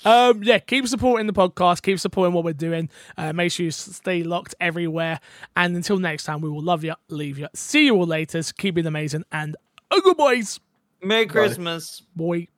Speaker 1: um, yeah, keep supporting the podcast. Keep supporting what we're doing. Uh, make sure you stay locked everywhere. And until next time, we will love you, leave you, see you all later. Keep it amazing, and oh, good boys,
Speaker 3: Merry Christmas.
Speaker 1: boy.